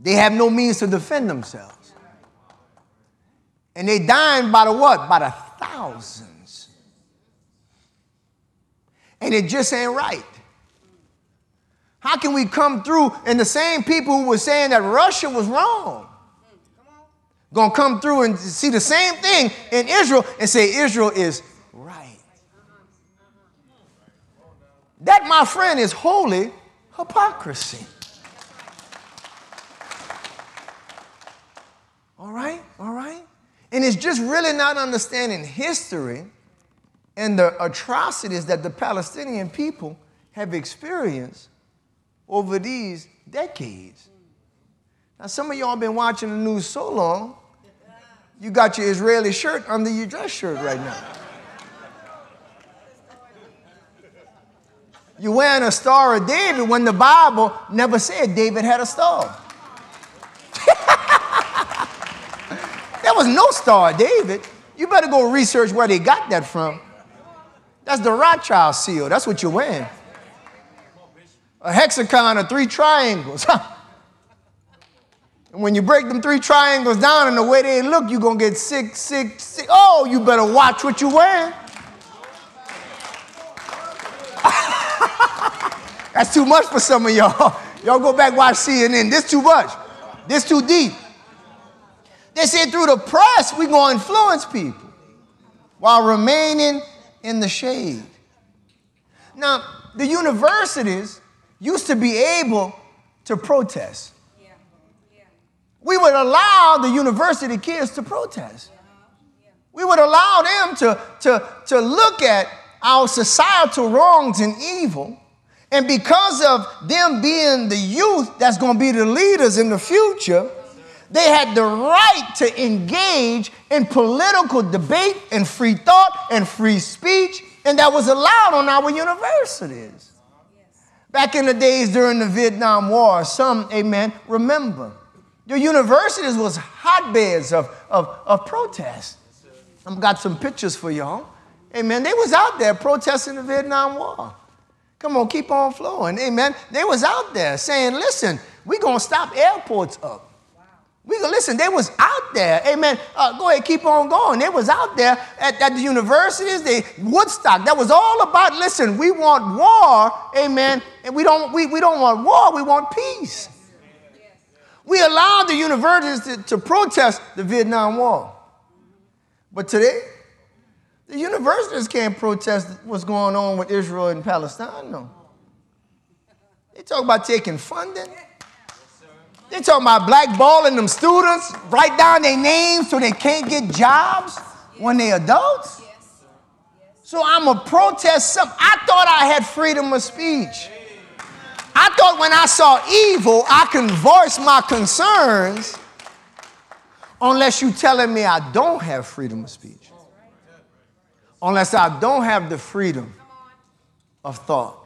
They have no means to defend themselves. And they dying by the what? By the thousands and it just ain't right. How can we come through and the same people who were saying that Russia was wrong? Gonna come through and see the same thing in Israel and say Israel is right. That, my friend, is holy hypocrisy. All right, all right. And it's just really not understanding history and the atrocities that the Palestinian people have experienced over these decades. Now, some of y'all been watching the news so long, you got your Israeli shirt under your dress shirt right now. You're wearing a Star of David when the Bible never said David had a star. there was no Star David. You better go research where they got that from. That's the Rothschild seal. That's what you're wearing. A hexagon of three triangles. and when you break them three triangles down and the way they look, you're going to get six, six, six. Oh, you better watch what you're wearing. That's too much for some of y'all. Y'all go back watch CNN. This too much. This too deep. They said through the press we gonna influence people while remaining in the shade. Now, the universities used to be able to protest. We would allow the university kids to protest. We would allow them to, to, to look at our societal wrongs and evil and because of them being the youth that's going to be the leaders in the future, they had the right to engage in political debate and free thought and free speech, and that was allowed on our universities. Back in the days during the Vietnam War, some, amen, remember. The universities was hotbeds of, of, of protest. I've got some pictures for y'all. Amen. They was out there protesting the Vietnam War. Come on, keep on flowing. Amen. They was out there saying, listen, we're going to stop airports up. We go, listen, they was out there. Amen. Uh, go ahead, keep on going. They was out there at, at the universities, they Woodstock. That was all about, listen, we want war, amen. And we don't, we, we don't want war, we want peace. We allowed the universities to, to protest the Vietnam War. But today, the universities can't protest what's going on with Israel and Palestine, no. They talk about taking funding. They talking about blackballing them students, write down their names so they can't get jobs when they adults. So I'm a protest something. I thought I had freedom of speech. I thought when I saw evil, I can voice my concerns unless you're telling me I don't have freedom of speech unless I don't have the freedom of thought.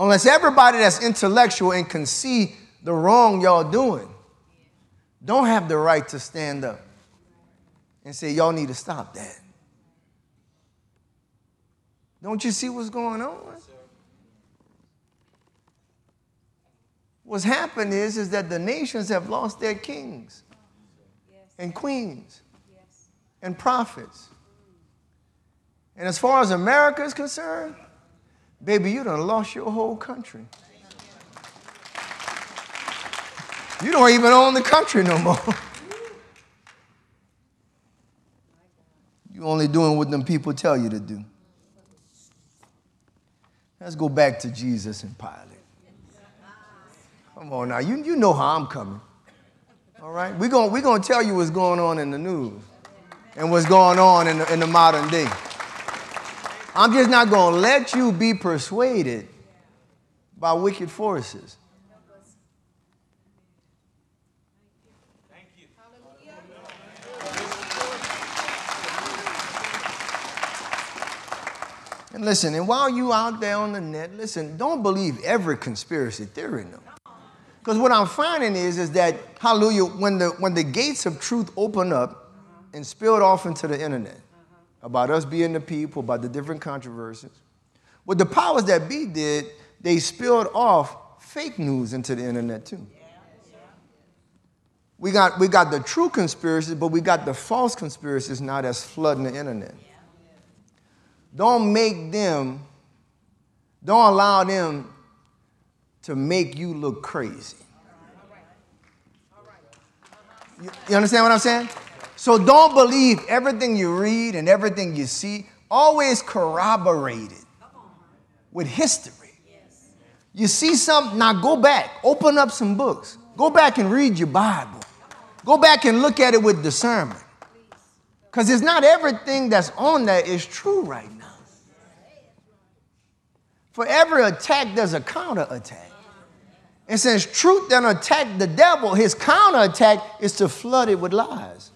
Unless everybody that's intellectual and can see the wrong y'all doing don't have the right to stand up and say, y'all need to stop that. Don't you see what's going on? What's happened is, is that the nations have lost their kings and queens and prophets. And as far as America is concerned, baby, you done lost your whole country. You don't even own the country no more. You're only doing what them people tell you to do. Let's go back to Jesus and Pilate. Come on now, you, you know how I'm coming. All right? We're going we gonna tell you what's going on in the news and what's going on in the, in the modern day. I'm just not going to let you be persuaded by wicked forces. Thank you. And listen, and while you out there on the net, listen, don't believe every conspiracy theory, no. Because what I'm finding is, is that, hallelujah, when the, when the gates of truth open up, and spilled off into the internet. About us being the people, about the different controversies. What the powers that be did, they spilled off fake news into the internet too. We got, we got the true conspiracies, but we got the false conspiracies now that's flooding the internet. Don't make them, don't allow them to make you look crazy. You, you understand what I'm saying? So don't believe everything you read and everything you see. Always corroborate it with history. You see something, now go back, open up some books, go back and read your Bible. Go back and look at it with discernment. Because it's not everything that's on there is true right now. For every attack, there's a counter attack. And since truth then attack the devil, his counter attack is to flood it with lies.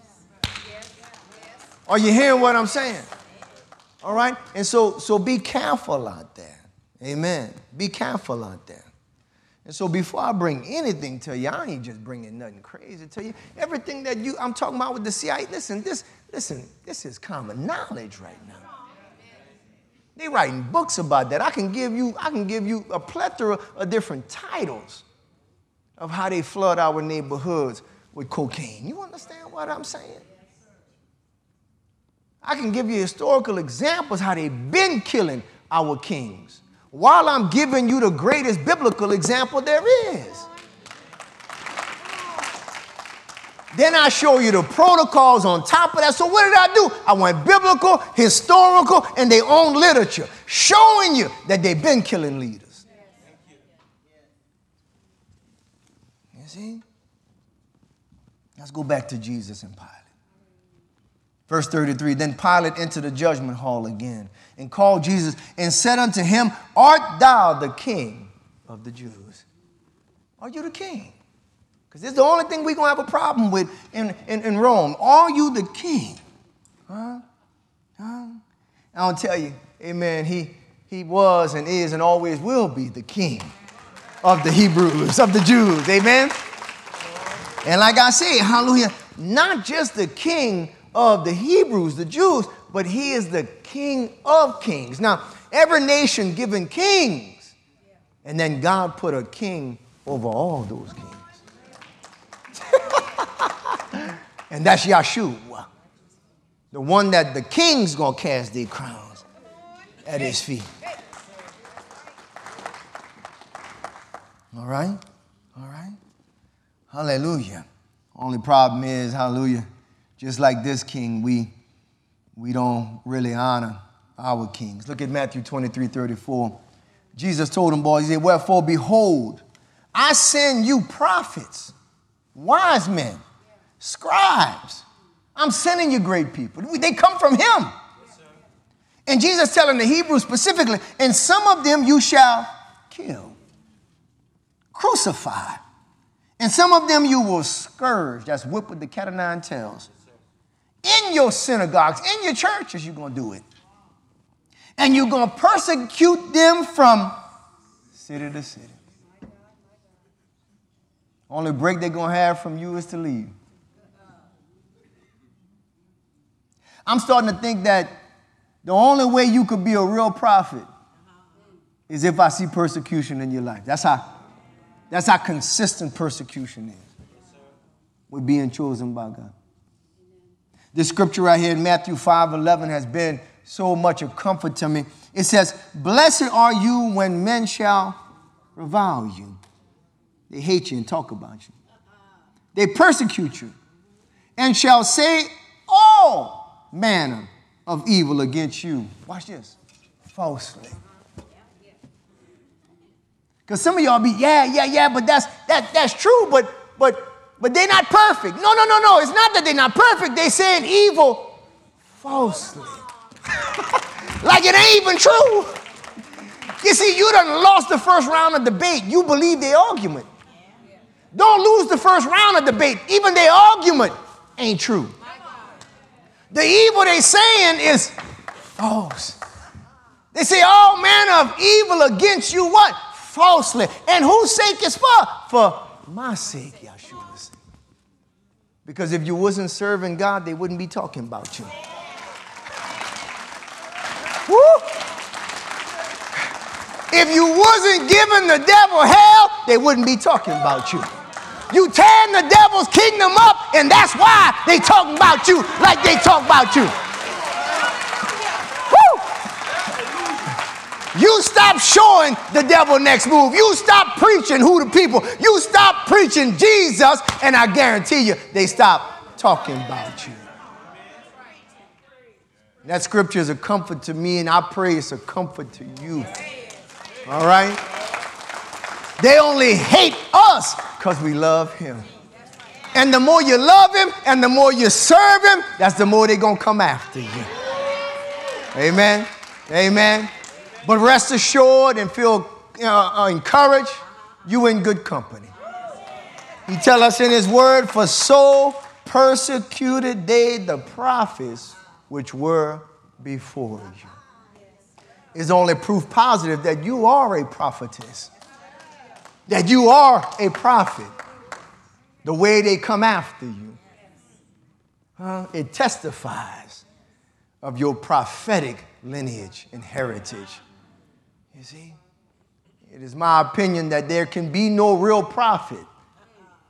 Are you hearing what I'm saying? All right? And so, so be careful out there. Amen. Be careful out there. And so before I bring anything to you, I ain't just bringing nothing crazy to you. Everything that you I'm talking about with the CIA, listen, this, listen, this is common knowledge right now. They writing books about that. I can give you, I can give you a plethora of different titles of how they flood our neighborhoods with cocaine. You understand what I'm saying? I can give you historical examples how they've been killing our kings while I'm giving you the greatest biblical example there is. Then I show you the protocols on top of that. So what did I do? I went biblical, historical, and their own literature, showing you that they've been killing leaders. You see? Let's go back to Jesus and Pilate. Verse 33 Then Pilate entered the judgment hall again and called Jesus and said unto him, Art thou the king of the Jews? Are you the king? Because is the only thing we're going to have a problem with in, in, in Rome. Are you the king? Huh? Huh? I'll tell you, amen, he, he was and is and always will be the king of the Hebrews, of the Jews, amen? And like I say, hallelujah, not just the king of the Hebrews, the Jews, but he is the king of kings. Now, every nation given kings, and then God put a king over all those kings. and that's Yeshua, the one that the king's gonna cast their crowns at his feet. All right? All right? Hallelujah. Only problem is, hallelujah, just like this king, we, we don't really honor our kings. Look at Matthew 23 34. Jesus told them, boys, he said, Wherefore, behold, I send you prophets, wise men, scribes. I'm sending you great people. They come from him. and Jesus telling the Hebrews specifically, and some of them you shall kill, crucify, and some of them you will scourge. That's whip with the cat o' nine tails in your synagogues, in your churches, you're going to do it. And you're going to persecute them from city to city. Only break they're going to have from you is to leave. I'm starting to think that the only way you could be a real prophet is if I see persecution in your life. That's how, that's how consistent persecution is. We're being chosen by God. This scripture right here in Matthew 5 11 has been so much a comfort to me. It says, Blessed are you when men shall revile you. They hate you and talk about you. They persecute you and shall say all manner of evil against you. Watch this falsely. Because some of y'all be, yeah, yeah, yeah, but that's that that's true, but but but they're not perfect. No, no, no, no. It's not that they're not perfect. They're saying evil falsely. like it ain't even true. You see, you done lost the first round of debate. You believe their argument. Don't lose the first round of debate. Even their argument ain't true. The evil they saying is false. They say all manner of evil against you what? Falsely. And whose sake is for? For my sake, Yeshua. Because if you wasn't serving God, they wouldn't be talking about you. Woo! If you wasn't giving the devil hell, they wouldn't be talking about you. You tearing the devil's kingdom up, and that's why they talking about you like they talk about you. You stop showing the devil next move. You stop preaching who the people. You stop preaching Jesus, and I guarantee you, they stop talking about you. That scripture is a comfort to me, and I pray it's a comfort to you. All right? They only hate us because we love him. And the more you love him and the more you serve him, that's the more they're going to come after you. Amen. Amen. But rest assured and feel uh, encouraged, you in good company. He tell us in his word, for so persecuted they the prophets which were before you. Is only proof positive that you are a prophetess, that you are a prophet. The way they come after you, uh, it testifies of your prophetic lineage and heritage. You see? It is my opinion that there can be no real prophet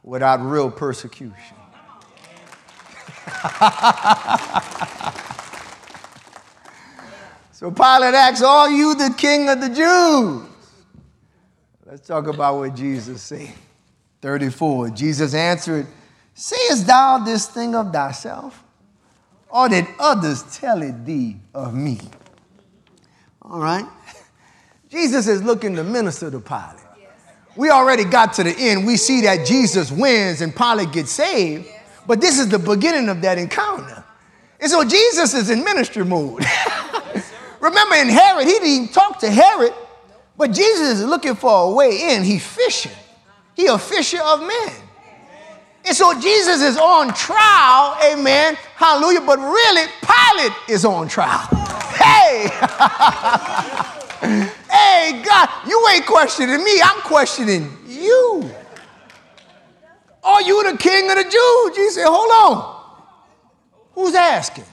without real persecution. so Pilate asks, Are you the king of the Jews? Let's talk about what Jesus said. 34. Jesus answered, Sayest thou this thing of thyself? Or did others tell it thee of me? All right. Jesus is looking to minister to Pilate. We already got to the end. We see that Jesus wins and Pilate gets saved, but this is the beginning of that encounter. And so Jesus is in ministry mode. Remember in Herod, he didn't even talk to Herod, but Jesus is looking for a way in. He's fishing. He a fisher of men. And so Jesus is on trial, amen, hallelujah, but really Pilate is on trial. Hey! hey, God, you ain't questioning me, I'm questioning you. Are you the king of the Jews? Jesus said, hold on. Who's asking?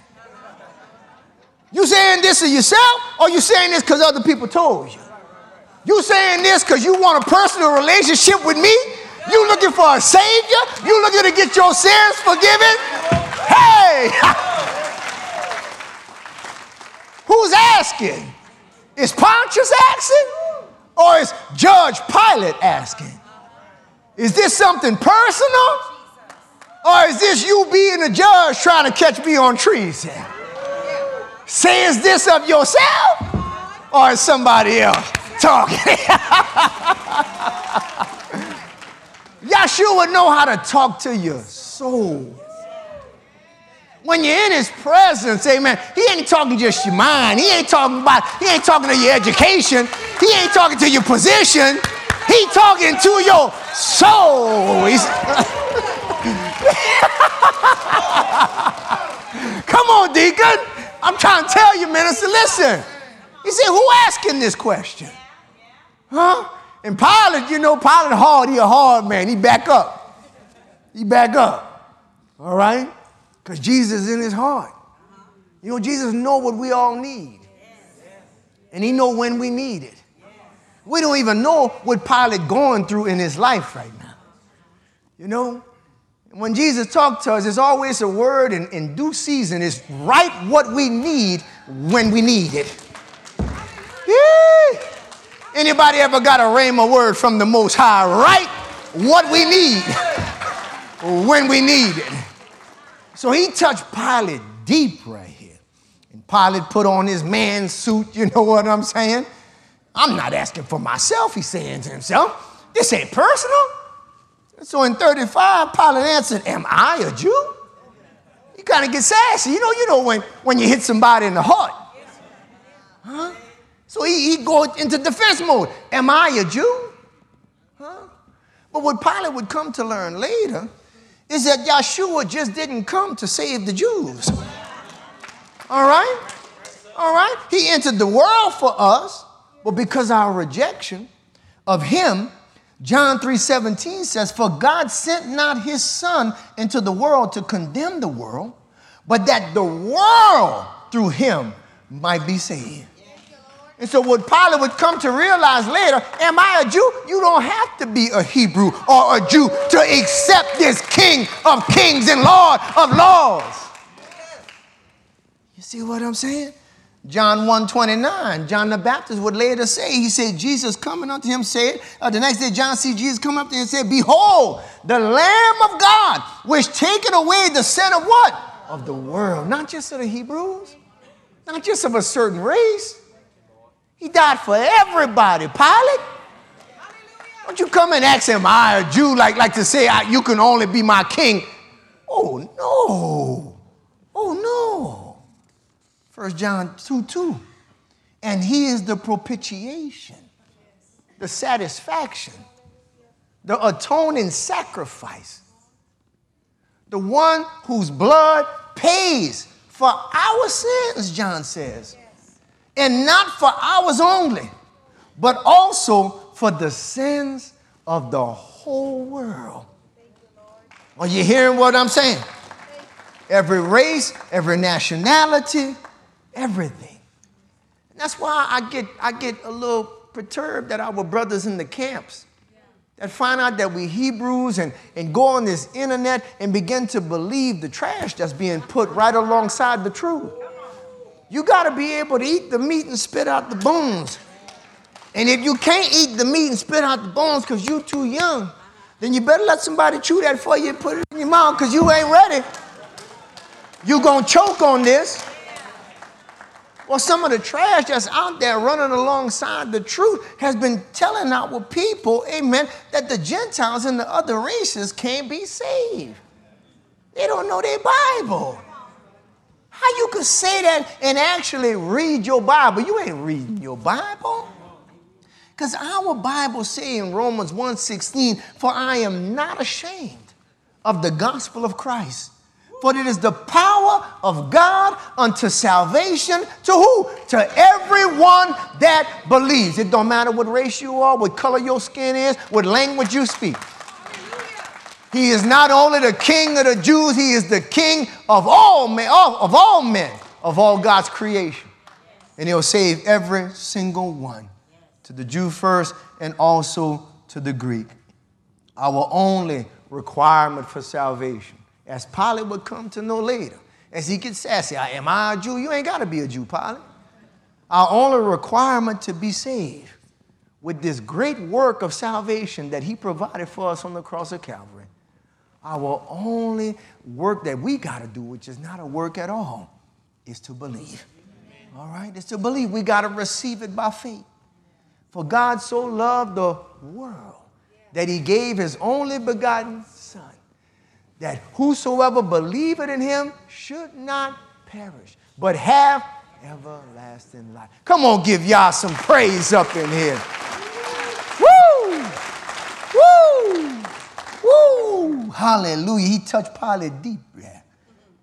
You saying this to yourself, or you saying this because other people told you? You saying this because you want a personal relationship with me? You looking for a savior? You looking to get your sins forgiven? Hey! Who's asking? Is Pontius asking? Or is Judge Pilate asking? Is this something personal? Or is this you being a judge trying to catch me on treason? Says this of yourself or is somebody else? talking. Yeshua know how to talk to your soul. When you're in his presence, amen, he ain't talking just your mind. He ain't talking about, he ain't talking to your education. He ain't talking to your position. He talking to your soul. He's Come on, deacon. I'm trying to tell you, minister, listen. He said, who asking this question? Huh? And Pilate, you know, Pilate hard, he a hard man. He back up. He back up. All right? Because Jesus is in his heart. You know, Jesus know what we all need. And he know when we need it. We don't even know what Pilate going through in his life right now. You know? When Jesus talked to us, it's always a word in, in due season. It's right what we need when we need it. Yeah. Anybody ever got a rhema word from the Most High? Right what we need when we need it. So he touched Pilate deep right here. And Pilate put on his man suit, you know what I'm saying? I'm not asking for myself, he's saying to himself. This ain't personal. So in 35, Pilate answered, Am I a Jew? You kind of get sassy. You know, you know when, when you hit somebody in the heart. Huh? So he, he goes into defense mode. Am I a Jew? Huh? But what Pilate would come to learn later is that Yeshua just didn't come to save the Jews. All right? All right? He entered the world for us, but because our rejection of him, John 3:17 says, For God sent not his son into the world to condemn the world, but that the world through him might be saved. And so, what Pilate would come to realize later, am I a Jew? You don't have to be a Hebrew or a Jew to accept this King of kings and Lord of lords. You see what I'm saying? John 1 29, John the Baptist would later say, he said, Jesus coming unto him said, uh, the next day John see Jesus come up to him and said, Behold, the Lamb of God, which taketh away the sin of what? Of the world. Not just of the Hebrews, not just of a certain race he died for everybody. Pilate? Don't you come and ask him, I a Jew, like, like to say, you can only be my king. Oh, no. Oh, no. First John 2 2. And he is the propitiation, the satisfaction, the atoning sacrifice, the one whose blood pays for our sins, John says, and not for ours only, but also for the sins of the whole world. Are you hearing what I'm saying? Every race, every nationality, everything. And that's why I get, I get a little perturbed that our brothers in the camps that find out that we Hebrews and, and go on this internet and begin to believe the trash that's being put right alongside the truth. You got to be able to eat the meat and spit out the bones. And if you can't eat the meat and spit out the bones because you're too young, then you better let somebody chew that for you and put it in your mouth because you ain't ready. You're going to choke on this. Well, some of the trash that's out there running alongside the truth has been telling our people, amen, that the Gentiles and the other races can't be saved. They don't know their Bible. How you could say that and actually read your Bible? You ain't reading your Bible. Because our Bible say in Romans 1:16, for I am not ashamed of the gospel of Christ for it is the power of God unto salvation to who? To everyone that believes. It don't matter what race you are, what color your skin is, what language you speak. He is not only the king of the Jews, he is the king of all men, of all men, of all God's creation. And he'll save every single one. To the Jew first and also to the Greek. Our only requirement for salvation as Pilate would come to know later. As he gets sassy, "I am I a Jew? You ain't got to be a Jew, Pilate. Our only requirement to be saved with this great work of salvation that he provided for us on the cross of Calvary, our only work that we got to do, which is not a work at all, is to believe. All right? It's to believe. We got to receive it by faith. For God so loved the world that he gave his only begotten Son, that whosoever believeth in him should not perish, but have everlasting life. Come on, give y'all some praise up in here. Woo! Woo! Hallelujah. He touched Pilate deep. Yeah.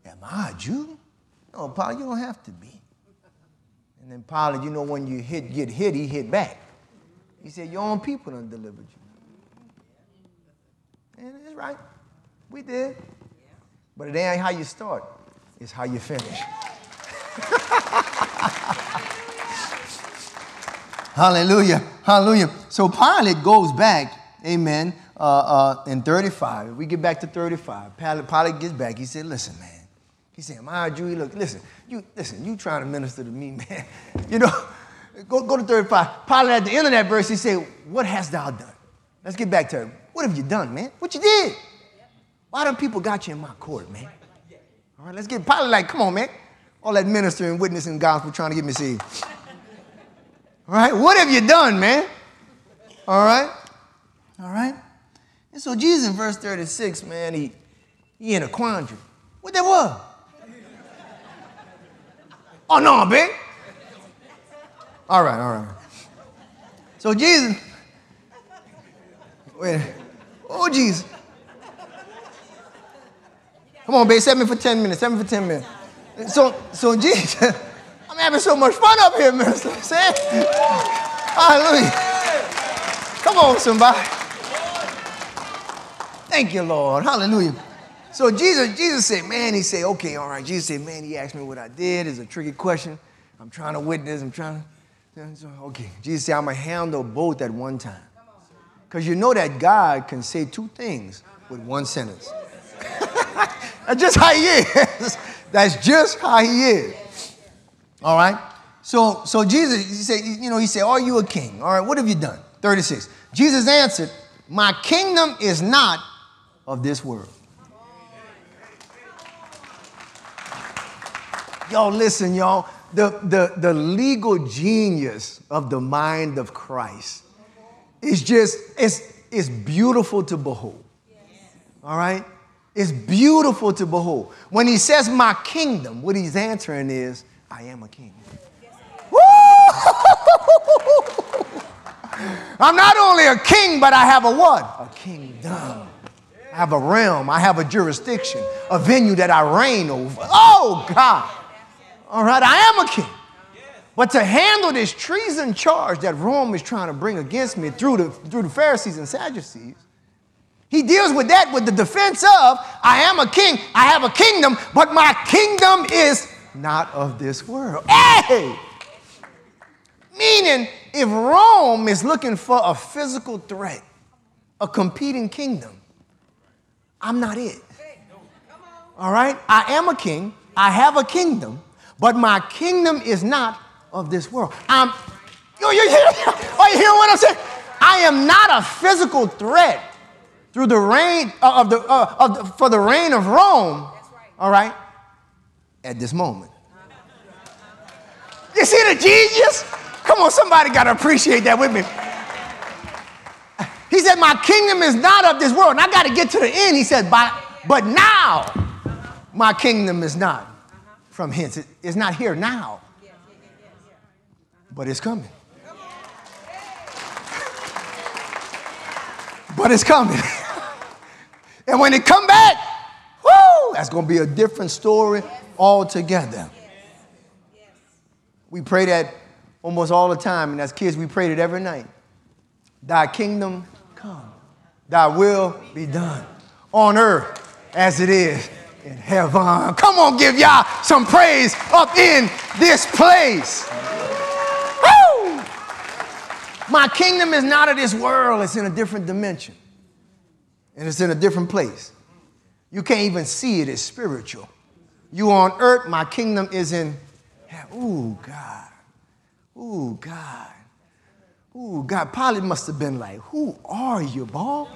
Am I a Jew? No, Pilate, you don't have to be. And then Pilate, you know, when you hit, get hit, he hit back. He said, Your own people done delivered you. And it's right. We did. But it ain't how you start, it's how you finish. Hallelujah. Hallelujah. So Pilate goes back, amen, uh, uh, in 35. we get back to 35. Pilate, gets back. He said, Listen, man. He said, a Jew? Look, listen, you listen, you trying to minister to me, man. You know, go, go to 35. Pilate at the end of that verse, he said, What hast thou done? Let's get back to it. What have you done, man? What you did? Why them people got you in my court, man? All right, let's get Pilate like, come on, man. All that ministering, witnessing gospel trying to get me saved. All right, what have you done, man? All right, all right. And so Jesus in verse 36, man, he, he in a quandary. What that was? oh, no, man. All right, all right. So Jesus, wait, oh, Jesus. Come on, babe, set me for 10 minutes, set me for 10 minutes. So, so Jesus, I'm having so much fun up here, Minister. Hallelujah. Come on, somebody. Thank you, Lord. Hallelujah. So Jesus, Jesus said, man, he said, okay, all right. Jesus said, man, he asked me what I did. It's a tricky question. I'm trying to witness. I'm trying to. Okay. Jesus said, I'm going to handle both at one time. Because you know that God can say two things with one sentence. That's just how he is. That's just how he is. All right? So, so Jesus, he said, you know, he said, Are you a king? All right, what have you done? 36. Jesus answered, My kingdom is not of this world. Y'all, listen, y'all. The, the, the legal genius of the mind of Christ is just, it's, it's beautiful to behold. All right? It's beautiful to behold. When he says my kingdom, what he's answering is, I am a king. I'm not only a king, but I have a what? A kingdom. I have a realm. I have a jurisdiction, a venue that I reign over. Oh, God. All right, I am a king. But to handle this treason charge that Rome is trying to bring against me through the, through the Pharisees and Sadducees, he deals with that with the defense of I am a king, I have a kingdom, but my kingdom is not of this world. Hey! Meaning, if Rome is looking for a physical threat, a competing kingdom, I'm not it. All right? I am a king, I have a kingdom, but my kingdom is not of this world. I'm, you, you, hear, are you hearing what I'm saying? I am not a physical threat through the reign of the, uh, of the for the reign of Rome, all right, at this moment. You see the genius? Come on, somebody got to appreciate that with me. He said, My kingdom is not of this world. And I got to get to the end. He said, but, but now my kingdom is not from hence. it's not here now but it's coming. but it's coming. and when it come back, whoo, that's going to be a different story altogether. We pray that almost all the time, and as kids, we prayed it every night. Thy kingdom thy will be done on earth as it is in heaven. Come on, give y'all some praise up in this place. Woo! My kingdom is not of this world, it's in a different dimension. And it's in a different place. You can't even see it, it's spiritual. You on earth, my kingdom is in heaven. Ooh, God. Ooh, God. Ooh, God. Pilate must have been like, Who are you, boy?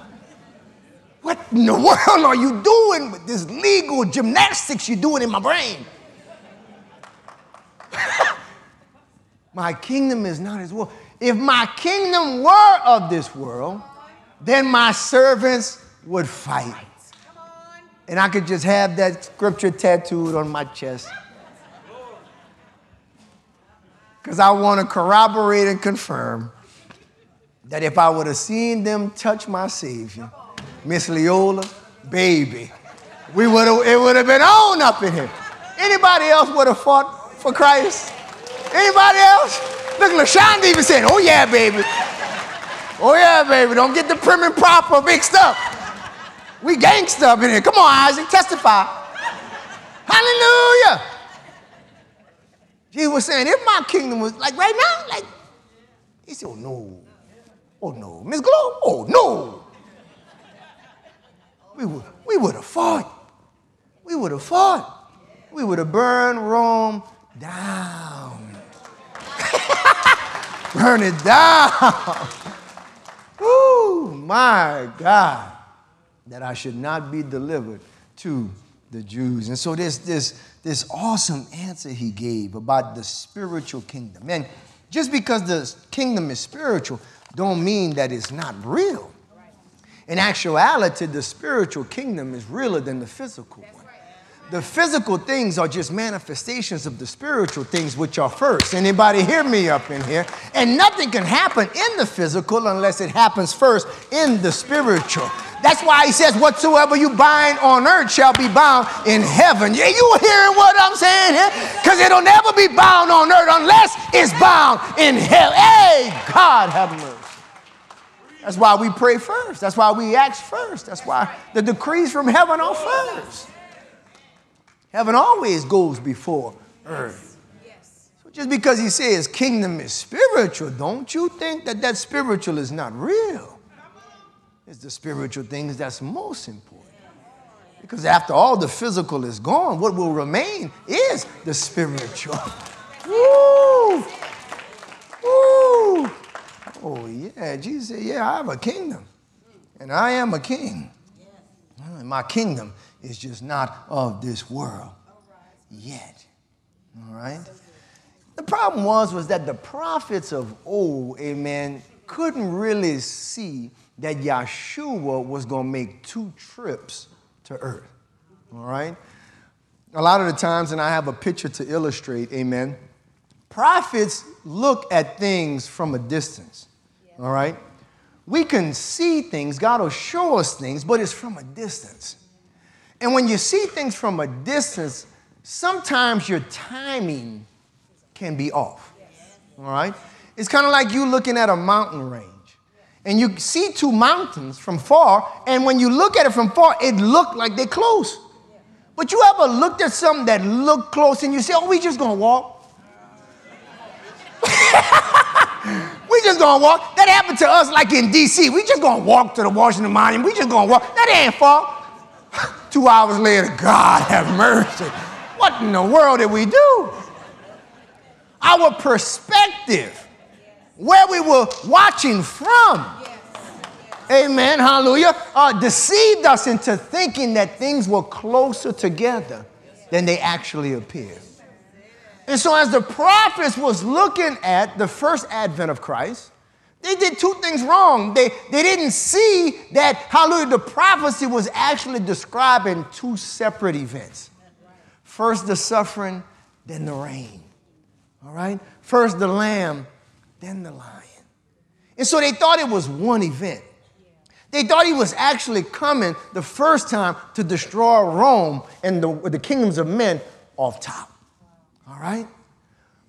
What in the world are you doing with this legal gymnastics you're doing in my brain? my kingdom is not his will. If my kingdom were of this world, then my servants would fight. And I could just have that scripture tattooed on my chest. Because I want to corroborate and confirm that if I would have seen them touch my Savior, Miss Leola, baby, we would have, it would have been on up in here. Anybody else would have fought for Christ? Anybody else? Look, LaShawn even said, oh yeah, baby. Oh yeah, baby. Don't get the prim and proper mixed up. We gangsta up in here. Come on, Isaac, testify. Hallelujah. Jesus was saying, if my kingdom was like right now, like, he said, oh no. Oh no. Miss Glow, oh no. We would, we would have fought. We would have fought. We would have burned Rome down. Burn it down. oh my God. That I should not be delivered to the Jews. And so this, this, this awesome answer he gave about the spiritual kingdom. And just because the kingdom is spiritual, don't mean that it's not real. In actuality, the spiritual kingdom is realer than the physical one. The physical things are just manifestations of the spiritual things which are first. Anybody hear me up in here? And nothing can happen in the physical unless it happens first in the spiritual. That's why he says, Whatsoever you bind on earth shall be bound in heaven. Yeah, you hearing what I'm saying here? Because it'll never be bound on earth unless it's bound in hell. Hey, God have mercy. That's why we pray first. That's why we ask first. That's why the decrees from heaven are first. Heaven always goes before earth. So just because he says kingdom is spiritual, don't you think that that spiritual is not real? It's the spiritual things that's most important. Because after all the physical is gone, what will remain is the spiritual. Woo! Oh, yeah. Jesus said, Yeah, I have a kingdom. And I am a king. My kingdom is just not of this world yet. All right? The problem was was that the prophets of old, amen, couldn't really see that Yeshua was going to make two trips to earth. All right? A lot of the times, and I have a picture to illustrate, amen. Prophets look at things from a distance. All right? We can see things, God will show us things, but it's from a distance. And when you see things from a distance, sometimes your timing can be off. All right? It's kind of like you looking at a mountain range. And you see two mountains from far, and when you look at it from far, it looked like they're close. But you ever looked at something that looked close and you say, oh, we just gonna walk? we just gonna walk. That happened to us like in DC. We just gonna walk to the Washington Monument. We just gonna walk. That ain't far. Two hours later, God have mercy. What in the world did we do? Our perspective where we were watching from. Amen, hallelujah. Uh, deceived us into thinking that things were closer together than they actually appear. And so, as the prophets was looking at the first advent of Christ, they did two things wrong. They, they didn't see that, hallelujah, the prophecy was actually describing two separate events. First the suffering, then the reign. All right? First the lamb, then the lion. And so they thought it was one event. They thought he was actually coming the first time to destroy Rome and the, the kingdoms of men off top. All right?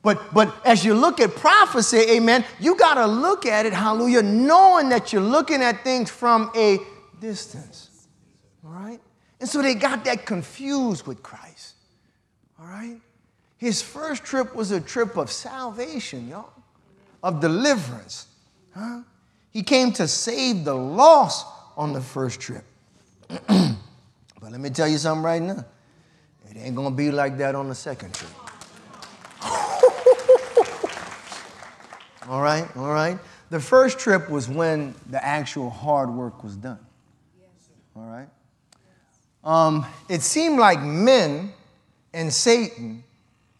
But, but as you look at prophecy, amen, you got to look at it, hallelujah, knowing that you're looking at things from a distance. All right? And so they got that confused with Christ. All right? His first trip was a trip of salvation, y'all of deliverance. Huh? He came to save the lost on the first trip. but let me tell you something right now. It ain't gonna be like that on the second trip. All right, all right. The first trip was when the actual hard work was done. All right. Um, it seemed like men and Satan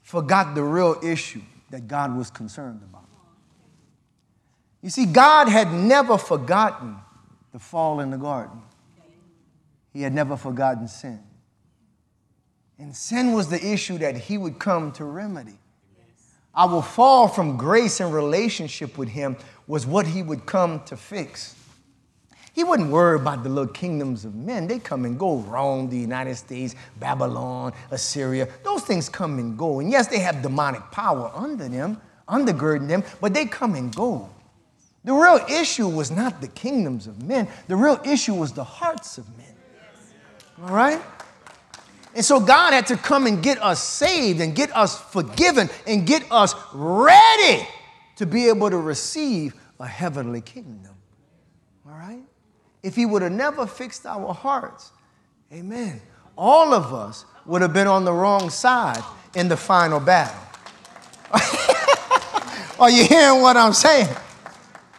forgot the real issue that God was concerned about. You see, God had never forgotten the fall in the garden, He had never forgotten sin. And sin was the issue that He would come to remedy. Our fall from grace and relationship with Him was what He would come to fix. He wouldn't worry about the little kingdoms of men. They come and go. Rome, the United States, Babylon, Assyria. Those things come and go. And yes, they have demonic power under them, undergirding them, but they come and go. The real issue was not the kingdoms of men, the real issue was the hearts of men. All right? And so God had to come and get us saved and get us forgiven and get us ready to be able to receive a heavenly kingdom. All right? If He would have never fixed our hearts, amen, all of us would have been on the wrong side in the final battle. Are you hearing what I'm saying?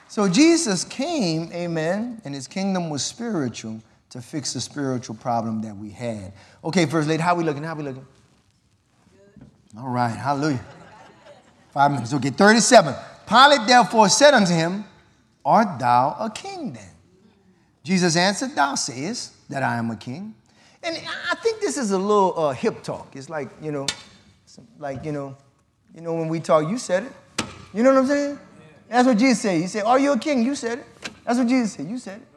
So Jesus came, amen, and his kingdom was spiritual to fix the spiritual problem that we had. Okay, First Lady, how we looking? How we looking? All right, hallelujah. Five minutes. Okay, 37. Pilate therefore said unto him, Art thou a king then? Jesus answered, Thou sayest that I am a king. And I think this is a little uh, hip talk. It's like, you know, like, you know, you know, when we talk, you said it. You know what I'm saying? That's what Jesus said. He said, Are you a king? You said it. That's what Jesus said. You said it.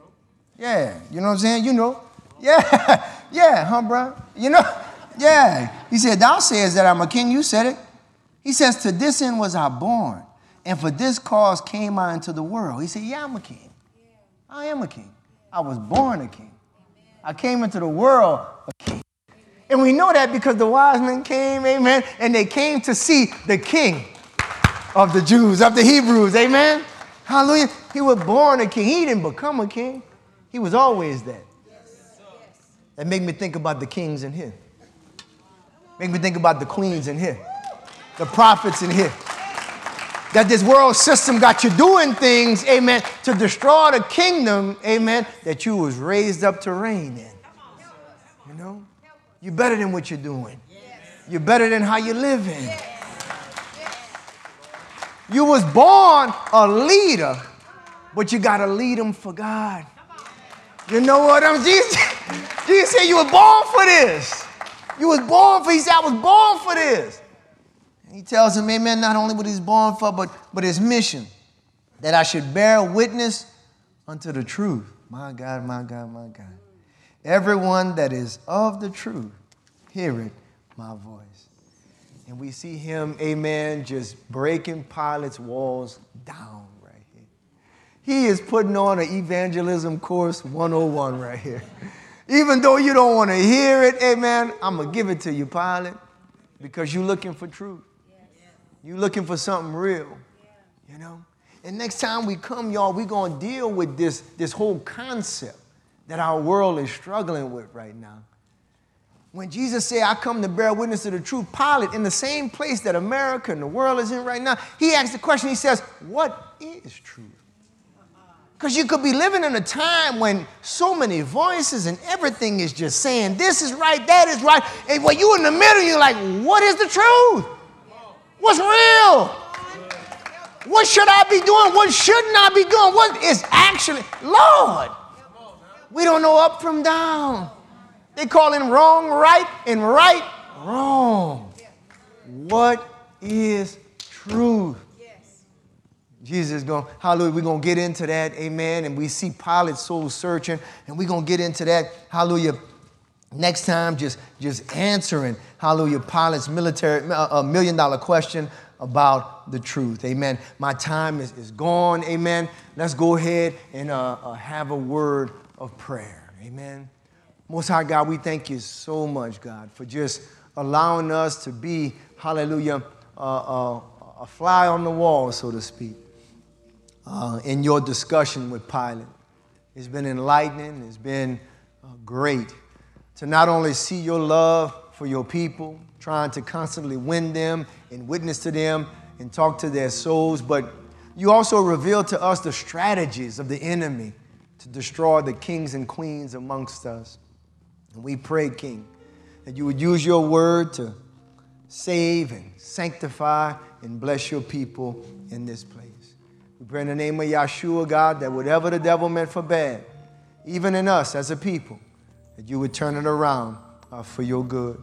Yeah. You know what I'm saying? You know. Yeah. yeah, huh, bro? You know? Yeah. He said, Thou sayest that I'm a king. You said it. He says, To this end was I born, and for this cause came I into the world. He said, Yeah, I'm a king. I am a king. I was born a king. I came into the world a king. And we know that because the wise men came, amen, and they came to see the king of the Jews, of the Hebrews. Amen? Hallelujah. He was born a king. He didn't become a king. He was always that. That made me think about the kings in here. Make me think about the queens in here. The prophets in here. That this world system got you doing things, amen, to destroy the kingdom, amen, that you was raised up to reign in. You know? You're better than what you're doing. You're better than how you're living. You was born a leader, but you got to lead them for God. You know what I'm Jesus, Jesus said you were born for this. You was born for, he said, I was born for this. And he tells him, amen, not only what he's born for, but, but his mission, that I should bear witness unto the truth. My God, my God, my God. Everyone that is of the truth, hear it, my voice. And we see him, amen, just breaking Pilate's walls down. He is putting on an evangelism course 101 right here. Even though you don't want to hear it, amen, I'm going to give it to you, Pilate, because you're looking for truth. You're looking for something real, you know? And next time we come, y'all, we're going to deal with this, this whole concept that our world is struggling with right now. When Jesus said, I come to bear witness to the truth, Pilate, in the same place that America and the world is in right now, he asked the question, he says, What is truth? Because you could be living in a time when so many voices and everything is just saying, This is right, that is right. And when you're in the middle, you're like, What is the truth? What's real? What should I be doing? What shouldn't I be doing? What is actually, Lord? We don't know up from down. They call him wrong right and right wrong. What is truth? Jesus is going, hallelujah, we're going to get into that, amen. And we see Pilate soul searching, and we're going to get into that, hallelujah, next time, just, just answering, hallelujah, Pilate's military, a uh, uh, million dollar question about the truth, amen. My time is, is gone, amen. Let's go ahead and uh, uh, have a word of prayer, amen. Most High God, we thank you so much, God, for just allowing us to be, hallelujah, uh, a fly on the wall, so to speak, uh, in your discussion with Pilate. It's been enlightening, it's been uh, great to not only see your love for your people, trying to constantly win them and witness to them and talk to their souls, but you also reveal to us the strategies of the enemy to destroy the kings and queens amongst us. And we pray, King, that you would use your word to save and sanctify and bless your people in this place. We pray in the name of Yeshua, God, that whatever the devil meant for bad, even in us as a people, that you would turn it around uh, for your good.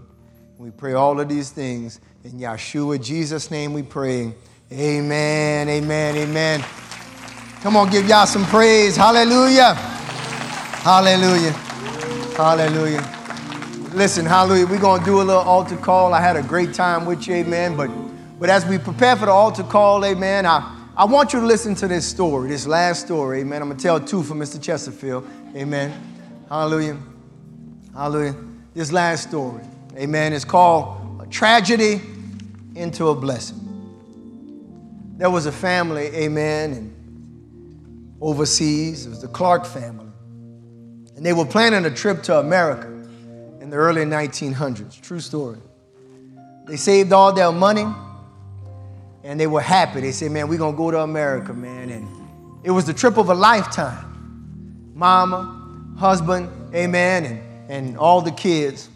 We pray all of these things in Yeshua, Jesus' name we pray. Amen, amen, amen. Come on, give y'all some praise. Hallelujah. Hallelujah. Hallelujah. Listen, hallelujah. We're going to do a little altar call. I had a great time with you, amen. But, but as we prepare for the altar call, amen, I, I want you to listen to this story, this last story, amen. I'm going to tell two for Mr. Chesterfield, amen. Hallelujah. Hallelujah. This last story, amen, It's called a Tragedy into a Blessing. There was a family, amen, and overseas. It was the Clark family. And they were planning a trip to America in the early 1900s. True story. They saved all their money and they were happy. They said, Man, we're going to go to America, man. And it was the trip of a lifetime. Mama, husband, amen, and, and all the kids.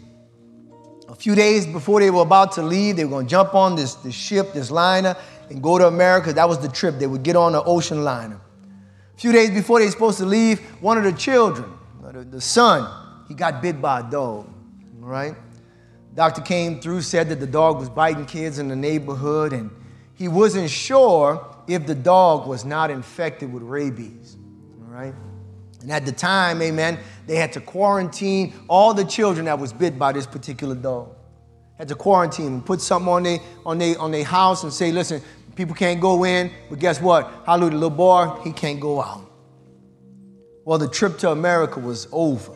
A few days before they were about to leave, they were going to jump on this, this ship, this liner, and go to America. That was the trip. They would get on the ocean liner. A few days before they were supposed to leave, one of the children, the, son, he got bit by a dog, right? Doctor came through, said that the dog was biting kids in the neighborhood, and he wasn't sure if the dog was not infected with rabies, all right? And at the time, amen, they had to quarantine all the children that was bit by this particular dog. Had to quarantine and put something on their on they, on their house and say, listen, people can't go in, but guess what? Hallelujah, the little boy, he can't go out. Well, the trip to America was over.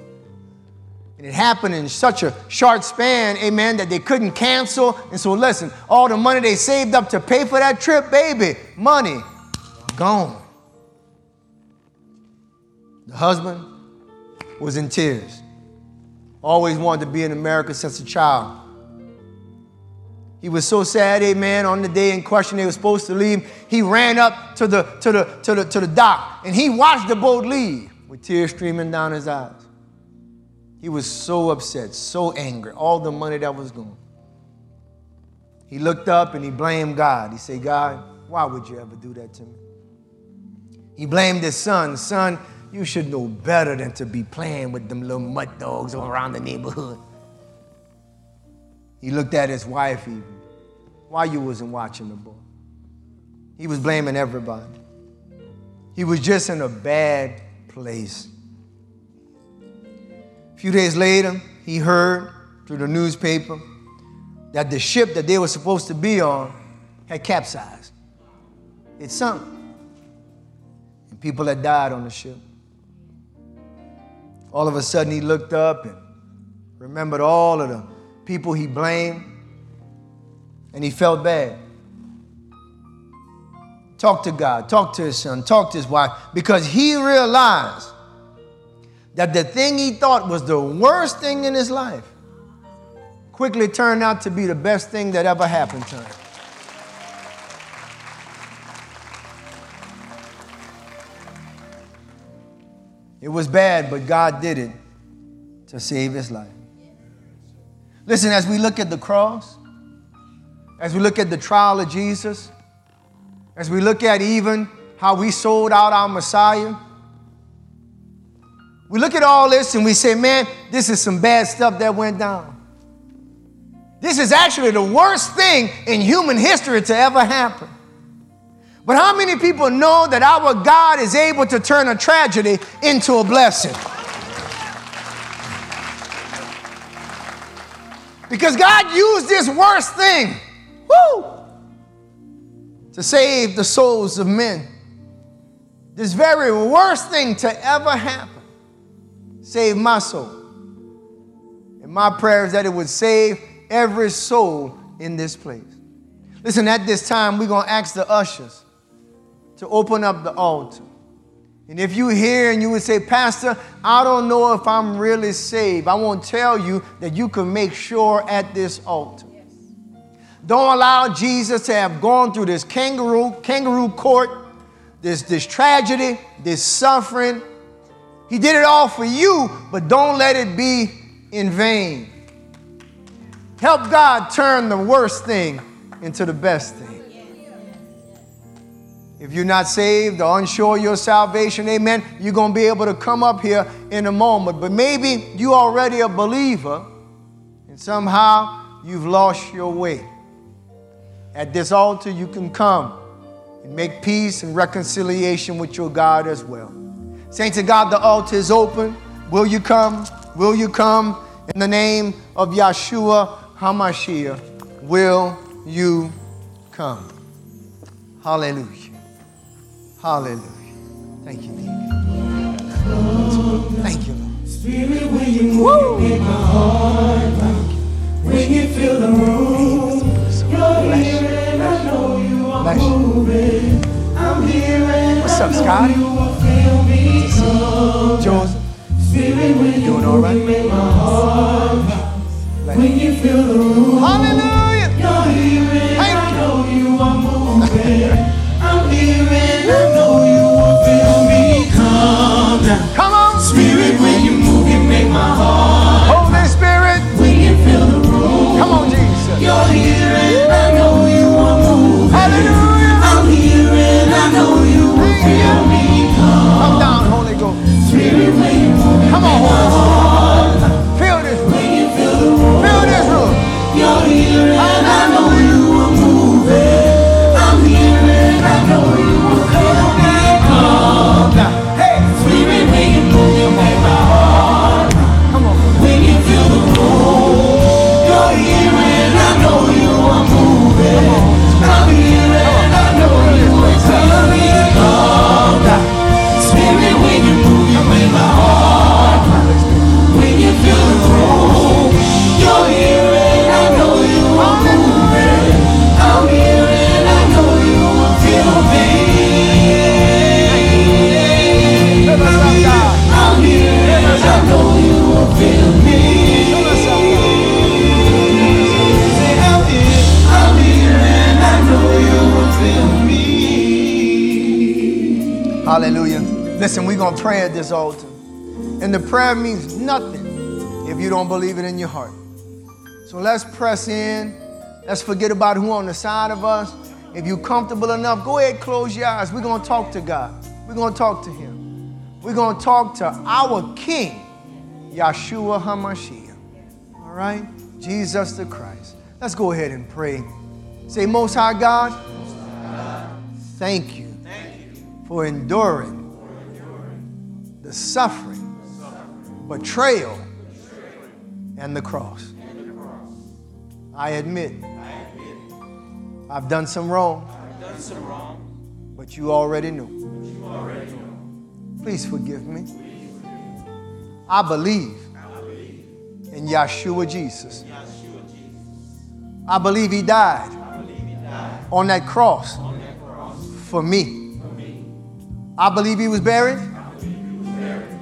And it happened in such a short span, amen, that they couldn't cancel. And so, listen, all the money they saved up to pay for that trip, baby, money gone. The husband was in tears. Always wanted to be in America since a child. He was so sad, amen, on the day in question they were supposed to leave. He ran up to the, to the, to the, to the dock and he watched the boat leave with tears streaming down his eyes. He was so upset, so angry, all the money that was gone. He looked up and he blamed God. He said, God, why would you ever do that to me? He blamed his son. Son, you should know better than to be playing with them little mud dogs around the neighborhood. He looked at his wife even. Why you wasn't watching the boy? He was blaming everybody. He was just in a bad place. Few days later, he heard through the newspaper that the ship that they were supposed to be on had capsized. It sunk. And people had died on the ship. All of a sudden, he looked up and remembered all of the people he blamed, and he felt bad. Talk to God, talk to his son, talk to his wife, because he realized that the thing he thought was the worst thing in his life quickly turned out to be the best thing that ever happened to him. It was bad, but God did it to save his life. Listen, as we look at the cross, as we look at the trial of Jesus, as we look at even how we sold out our Messiah, we look at all this and we say, man, this is some bad stuff that went down. This is actually the worst thing in human history to ever happen. But how many people know that our God is able to turn a tragedy into a blessing? Because God used this worst thing, woo, to save the souls of men. This very worst thing to ever happen save my soul. And my prayer is that it would save every soul in this place. Listen, at this time, we're going to ask the ushers to open up the altar. And if you hear and you would say, Pastor, I don't know if I'm really saved, I won't tell you that you can make sure at this altar. Don't allow Jesus to have gone through this kangaroo, kangaroo court, this, this tragedy, this suffering. He did it all for you, but don't let it be in vain. Help God turn the worst thing into the best thing. If you're not saved or unsure of your salvation, amen, you're going to be able to come up here in a moment. But maybe you're already a believer and somehow you've lost your way. At this altar, you can come and make peace and reconciliation with your God as well. Saints of God, the altar is open. Will you come? Will you come in the name of Yeshua HaMashiach? Will you come? Hallelujah. Hallelujah. Thank you, Deacon. Thank you, Lord. Spirit, when you move, make my heart When you feel the room, you're here and I know you are moving. I'm here and What's up, Scotty? You will feel me come. Joseph, Spirit, when you doing all right? make my heart When you feel the room, Hallelujah. you're I know you are moving. I'm I know you will feel me come down. Listen, we're going to pray at this altar. And the prayer means nothing if you don't believe it in your heart. So let's press in. Let's forget about who on the side of us. If you're comfortable enough, go ahead, close your eyes. We're going to talk to God. We're going to talk to him. We're going to talk to our King, Yeshua HaMashiach. All right? Jesus the Christ. Let's go ahead and pray. Say, Most High God, thank you for enduring the suffering, betrayal, and the cross. I admit I've done some wrong, but you already knew. Please forgive me. I believe in Yeshua Jesus. I believe he died on that cross for me. I believe he was buried,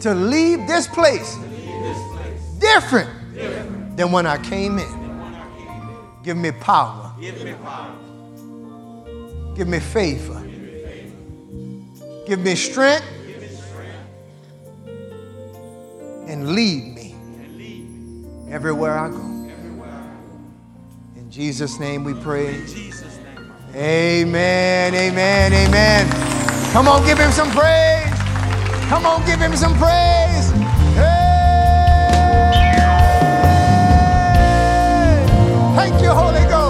to leave this place different than when I came in. Give me power. Give me favor. Give me strength. And lead me everywhere I go. In Jesus' name we pray. Amen, amen, amen. Come on, give him some praise. Come on, give him some praise. Hey! Thank you, Holy Ghost.